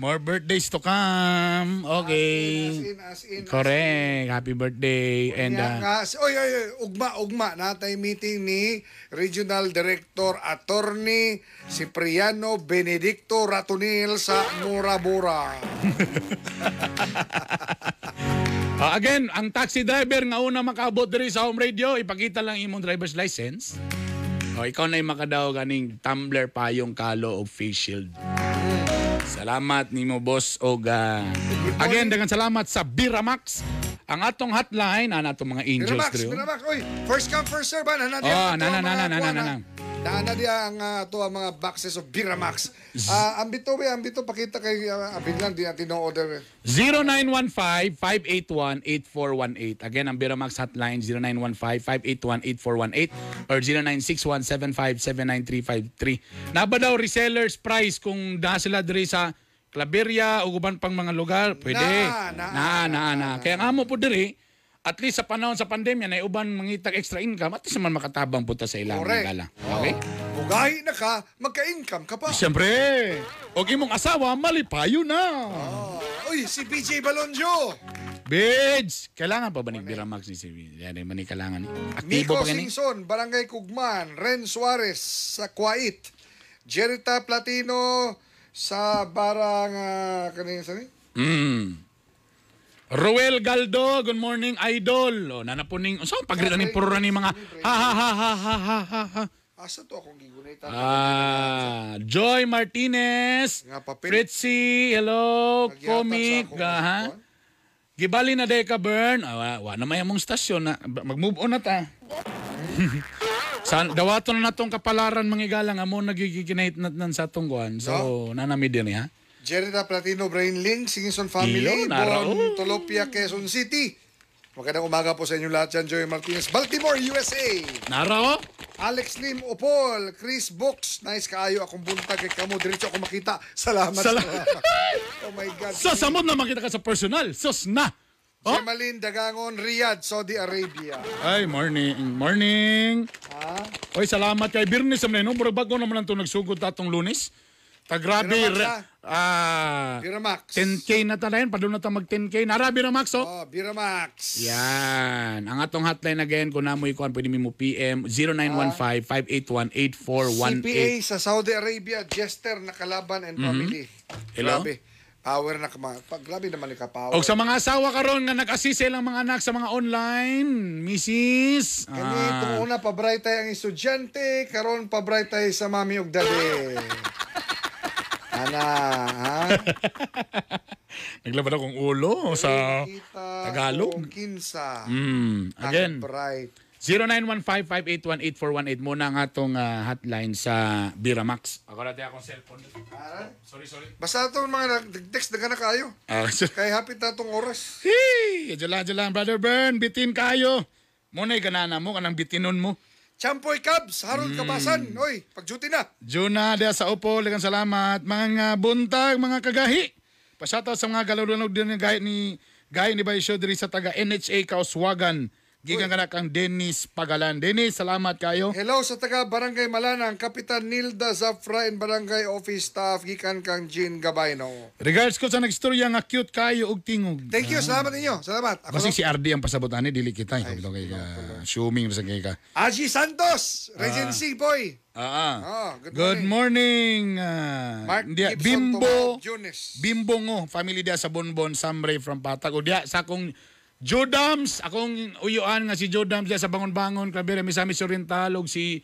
More birthdays to come. Okay. As in, as in, as Correct. Happy birthday. And Kaya uh, nga, si- oy, oy, oy, ugma, ugma. Natay meeting ni Regional Director Attorney Cipriano Benedicto Ratonil sa Murabura. uh, again, ang taxi driver nga una makaabot diri sa home radio, ipakita lang imong driver's license. O ikaw na yung makadaw ganing tumbler payong kalo of face shield. Salamat nimo boss og uh, again dagan salamat sa Biramax. Ang atong hotline ana atong mga angels oh. Miramax. Oy, first come, first serve. Ano na Oh, na, na, na, na, na, na, na, na. Dana diya ang uh, to ang mga boxes of Biramax. Ah, ambito ba, ambito pakita kay uh, abin lang di natin no order. 0915-581-8418. Again, ang Biramax hotline 0915-581-8418 or 0961-7579-353. Naba daw resellers price kung da sila diri sa Claveria o guban pang mga lugar. Pwede. Na, na, na, na, na. Kaya nga mo po diri, at least sa panahon sa pandemya na uban mangitag extra income, at least man makatabang punta sa ilang Correct. gala. Okay? Ugahi na ka, magka-income ka pa. Siyempre, og imong asawa, malipayo na. Uy, si PJ Balonjo. Bids! Kailangan pa ba ni Biramax ni si Yan man ni kailangan ni. Aktibo Nico pa kani? Singson, Barangay Kugman, Ren Suarez sa Kuwait, Jerita Platino sa Barang uh, kanina sa ni? Mm. Roel Galdo, good morning, idol. O, nanapuning, so, pagrita ni puro ni mga ha ha ha ha ha ha ha ha. Asa to akong gigunita? Ah, Joy Martinez, Fritzy, hello, comic, akong ha? Gibali na Deka Burn. Ah, wa, wa na may among stasyon na. Mag-move on na ta. sa dawaton na natong kapalaran mga igalang amo nagigiginahit na nan sa tungguan. So, nanami din ha. Jerita Platino, Brain Link, Singson Family, Iyo. Bon Tolopia, Quezon City. Magandang umaga po sa inyo lahat yan, Joey Martinez, Baltimore, USA. Naro? Alex Lim Opol, Chris Books, nice kaayo akong buntag kay kamo diretso ako makita. Salamat. Salamat. oh my God. Sa samod na makita ka sa personal. Sos na. Oh? Gemaline Dagangon, Riyadh, Saudi Arabia. Ay, morning. Morning. Ha? Oy, salamat kay Birnis sa no? Murag bago naman lang ito nagsugod tatong lunes. Ta grabe. Biramax? Ah, Biramax. 10K na talayan. Padun na ta mag 10K. Nara, Biramax, oh. Oh, Biramax. Yan. Ang atong hotline again, kung namoy kuan pwede mo PM, 0915-581-8418. CPA sa Saudi Arabia, Jester Nakalaban and Mhm. family. Hello? Grabe. Power na kama. Pag grabe naman ni ka power. O sa mga asawa karon nga nag-assist silang mga anak sa mga online, Mrs. Kani Ah, una pabray tayo ang estudyante, karon pabray tayo sa mami ug dade. Ana, ha? Naglabad akong ulo sa Tagalog. Kinsa. Mm, again. Ang bright. 0915-581-8418 muna ang atong ah, hotline sa Biramax. Ako natin akong cellphone. Sorry, sorry. Basta itong mga nag-text na na kayo. Ah, Kay hapit na itong oras. Hey! Jala, jala, brother Bern, bitin kayo. Muna'y ganana mo, kanang bitinon mo. Champoy Cubs, Harold Hmm. Kabasan. Oy, pag-duty na. Juna, dia sa upo, lagang salamat. Mga nga buntag, mga kagahi. Pasata sa mga galulunod din ng gahit ni gahit ni Baisyo diri sa taga NHA Kauswagan. Gikan ka na kang Dennis Pagalan. Dennis, salamat kayo. Hello sa taga Barangay Malanang, Kapitan Nilda Zafra and Barangay Office Staff gikan kang Jean Gabayno. Regards ko sa nagstorya nga cute kayo og tingog. Thank you, salamat ninyo. Salamat. Ako Kasi si RD ang pasabotan ni dili kita. Ay, kay ka. Assuming sa kay ka. Aji Santos, Regency Boy. Ah. Oh, good Good morning. ah, Mark dia, Gibson Bimbo. Tomao Junes. Bimbo ngo, family dia sa Bonbon, Samray from Patag. O dia sa akong Jodams, akong uyuan nga si Jodams sa Bangon-Bangon, Claveria, Misamis Oriental, ug si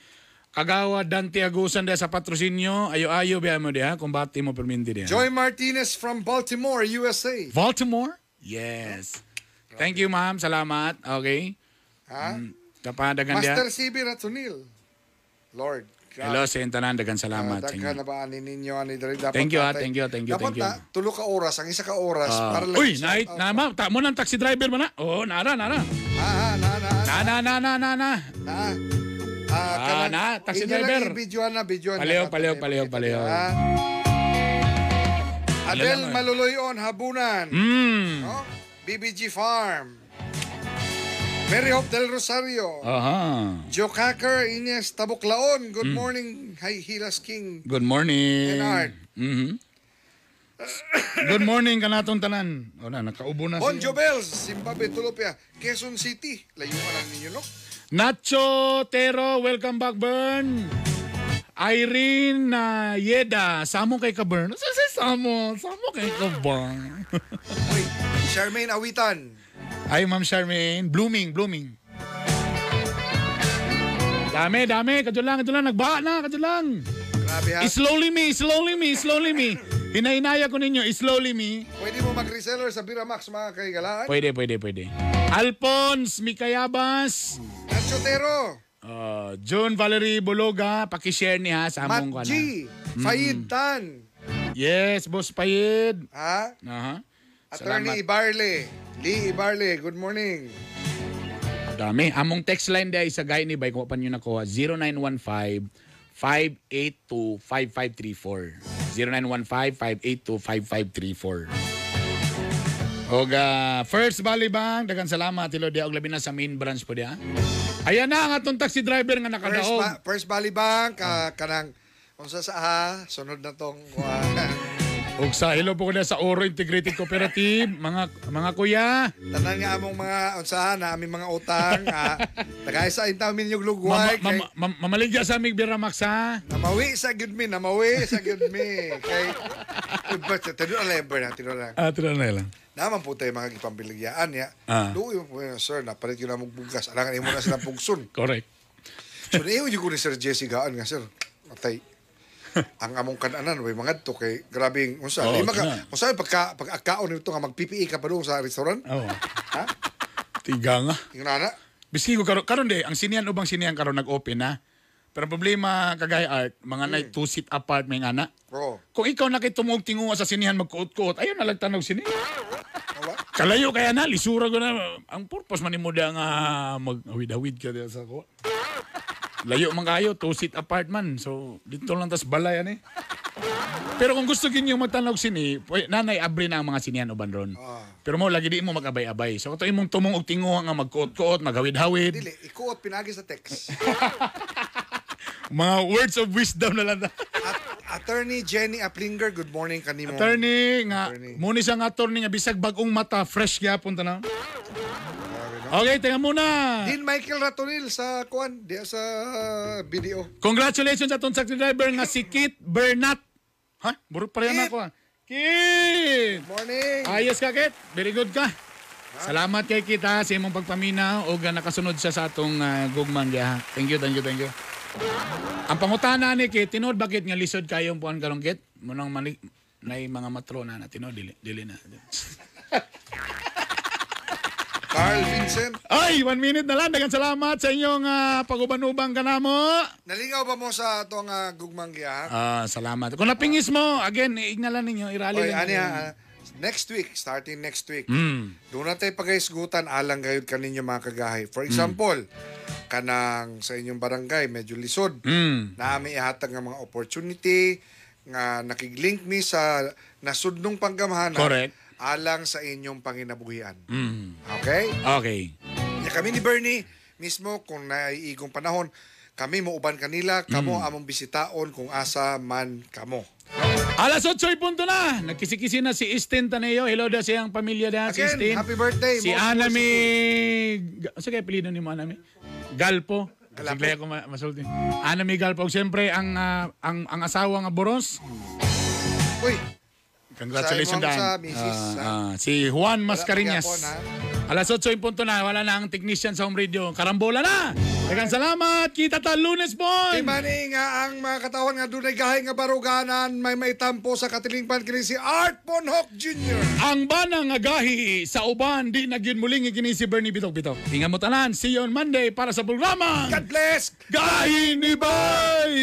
Kagawa Dante Agusan sa Patrocinio. Ayo-ayo biya mo dia, kumbati mo perminti dia. Joy Martinez from Baltimore, USA. Baltimore? Yes. Thank you, ma'am. Salamat. Okay. Ha? Mm, Kapadagan dia. Master CB Ratunil. Lord. Hello, sa tanan dagan salamat Ah, sa daghan inyo. na ba ani ninyo ani diri dapat Thank you, ah. natay- Thank you, thank you, dapat thank you. na tulo ka oras ang isa ka oras Ah. para lang Uy, night na ma'am, ta mo ng taxi driver man na. Oh, nara, nara. Ah, na na Na na na na na na. na Ah, kanang- na, taxi inyo lang driver. i-videoan na videoan na. Palihog, palihog, palihog, palihog. Ah. Alam Adel. Maluloyon Habunan. Mm. No? BBG Farm. Mary Hope Del Rosario. Aha. Joe Cacker, Ines Tabuklaon. Good Mm. morning, Hi Hilas King. Good morning. Enard. Mhm. Good morning kanatong tanan. O na, nakaubo na Bon. Jobels, Zimbabwe, Tulupia, Quezon City. Layo ka lang ninyo, no? Nacho Tero, welcome back, Bern. Irene na Yeda, samo kay ka, Bern. Sa samo, samo kay ka, Bern. Uy, Charmaine Awitan. Ay, Ma'am Charmaine. Blooming, blooming. Dami, dami. Kadyo lang, kadyo lang. Nagbaha na, kadyo lang. Grabe ha. Slowly me, slowly me, slowly me. Hinahinaya ko ninyo, slowly me. Pwede mo mag-reseller sa Biramax, mga kaigalaan. Pwede, pwede, pwede. Alphonse Mikayabas. Nacho Tero. Uh, John Valerie Bologa, pakishare ni ha sa among Matt ka G. Mm. Fayid Tan. Yes, Boss Payed. Ha? Aha. Attorney Salamat. Ibarle. Lee Ibarle, good morning. Dami. Among text line day sa gay ni Bay, kung pa nyo nakuha, 0915 582-5534. 0915-582-5534. Og ah, First Valley Bank, dagan salamat tilo dia og labi na sa main branch po dia. Ayan na ang atong taxi driver nga First, nakadaog. ba- First Valley Bank, ah, kanang, unsa sa ha, sunod na tong, uh, Og sa hello po na sa Oro Integrated Cooperative, mga mga kuya. tanan nga among mga, unsahan na aming mga utang, ah, tagay sa intaw minyong lugway, Mama, kay, mama, mam- mamaligya sa amig Biramax ha. namawi sa good me, namawi sa good me, kay, but, tinuro lang, Bern, tinuro lang. Ah, tira na lang. Naman po tayo mga gipambiligyaan ya. Ah. Luyo po yun, sir, napalit yun na mong bugas. Alangan imo na silang pugsun. Correct. So, naiwan yun ko ni Sir Jesse gaan nga, sir. Matay. ang among kananan way mga to kay grabing unsa oh, maka tuna. unsa pagka pag-akaon nito nga mag-PPE ka pa doon sa restaurant Oo. ha Tiga nga. tingnan na Biski ko karon karon de ang sinian ubang sinian karon nag-open na. Pero problema kagaya art, mga Hmm. night two seat apart may ngana. bro Kung ikaw nakitungog tingunga sa sinihan magkuot-kuot, ayaw na lagtanog sini. Kalayo kaya na lisura ko na ang purpose man nimo da nga mag-awid-awid ka sa ko. Layo man kayo, two seat apart man. So dito lang tas balay ani. Pero kung gusto ginyo magtanog sini, nanay abri na ang mga sinihan uban ron. Ah. Pero mo lagi di mo magabay-abay. So ito imong tumong og tinguha nga magkuot-kuot, magawid-hawid. dili ikuot pinagi sa text Mga words of wisdom na lang. attorney Jenny Aplinger good morning kanimo Attorney nga, Attorney. muni sang attorney nga bisag bagong mata, fresh gyapon ta na. Okay, tingnan muna. Din Michael Ratonil sa kuan diya sa video Congratulations atong taxi driver nga si Kit Bernat. Ha? Burot pa rin Kit! ako. ah. Kit! morning Ayos ka, Kit. Very good ka. Salamat kay Kit ha, sa imong pagpamina o nga nakasunod siya sa atong uh, gugmang diha. Thank you, thank you, thank you. Ang pangutana ni Kit, tinod bakit nga lisod kayong puan karong Kit? Munang mani nay mga matrona na tinod dili dili na. Carl Vincent Ay, one minute na lang. Dagan salamat sa inyong uh, pag-uban-ubang kanamo. nalingaw ba mo sa atong uh, gugmang giya Ah, salamat. Kung napingis mo, again, ignalan ninyo, irali Oy, ha, ah, next week, starting next week, Mm. doon na tayo pagaisgutan alang gayud kaninyo mga kagahay. For example, kanang sa inyong barangay, medyo lisod. Mm. Na may ihatag nga mga opportunity, nga nakiglink mi sa nasudnong panggamhanan Correct. Alang sa inyong panginabuhian. Mm. Okay? Okay. Nya kami ni Bernie mismo kung naiigong panahon, kami mo uban kanila, kamo Mm. among bisitaon kung asa man kamo. Alas 8 punto na. Nagkisikisi na si Istin Taneo. Hello daw siyang pamilya na si Istin. happy birthday, Si Anami... Sige, apelido ni mo Anami. Galpo. Sige ako ma- masulti. Anami Galpo. Siyempre, ang, ah, ang, ang asawa nga Boros. Uy, Congratulations, Dan. sa misis, Ah, ha? ah, si Juan Mascarinas. Alas 8 punto na. Wala na ang technician sa home radio. Karambola na. Dagang salamat. Kita ta lunes, boy. Di mani nga ang mga katawan nga dunay gahay nga baruganan may may tampo sa katilingpan kini si Art Bonhoc Jr. Ang bana nga gahi sa uban di nagyun muling ikini si Bernie Bitok Bitok. Ingat mo tanan. See you on Monday para sa programa. God bless! Gahi ni Bay!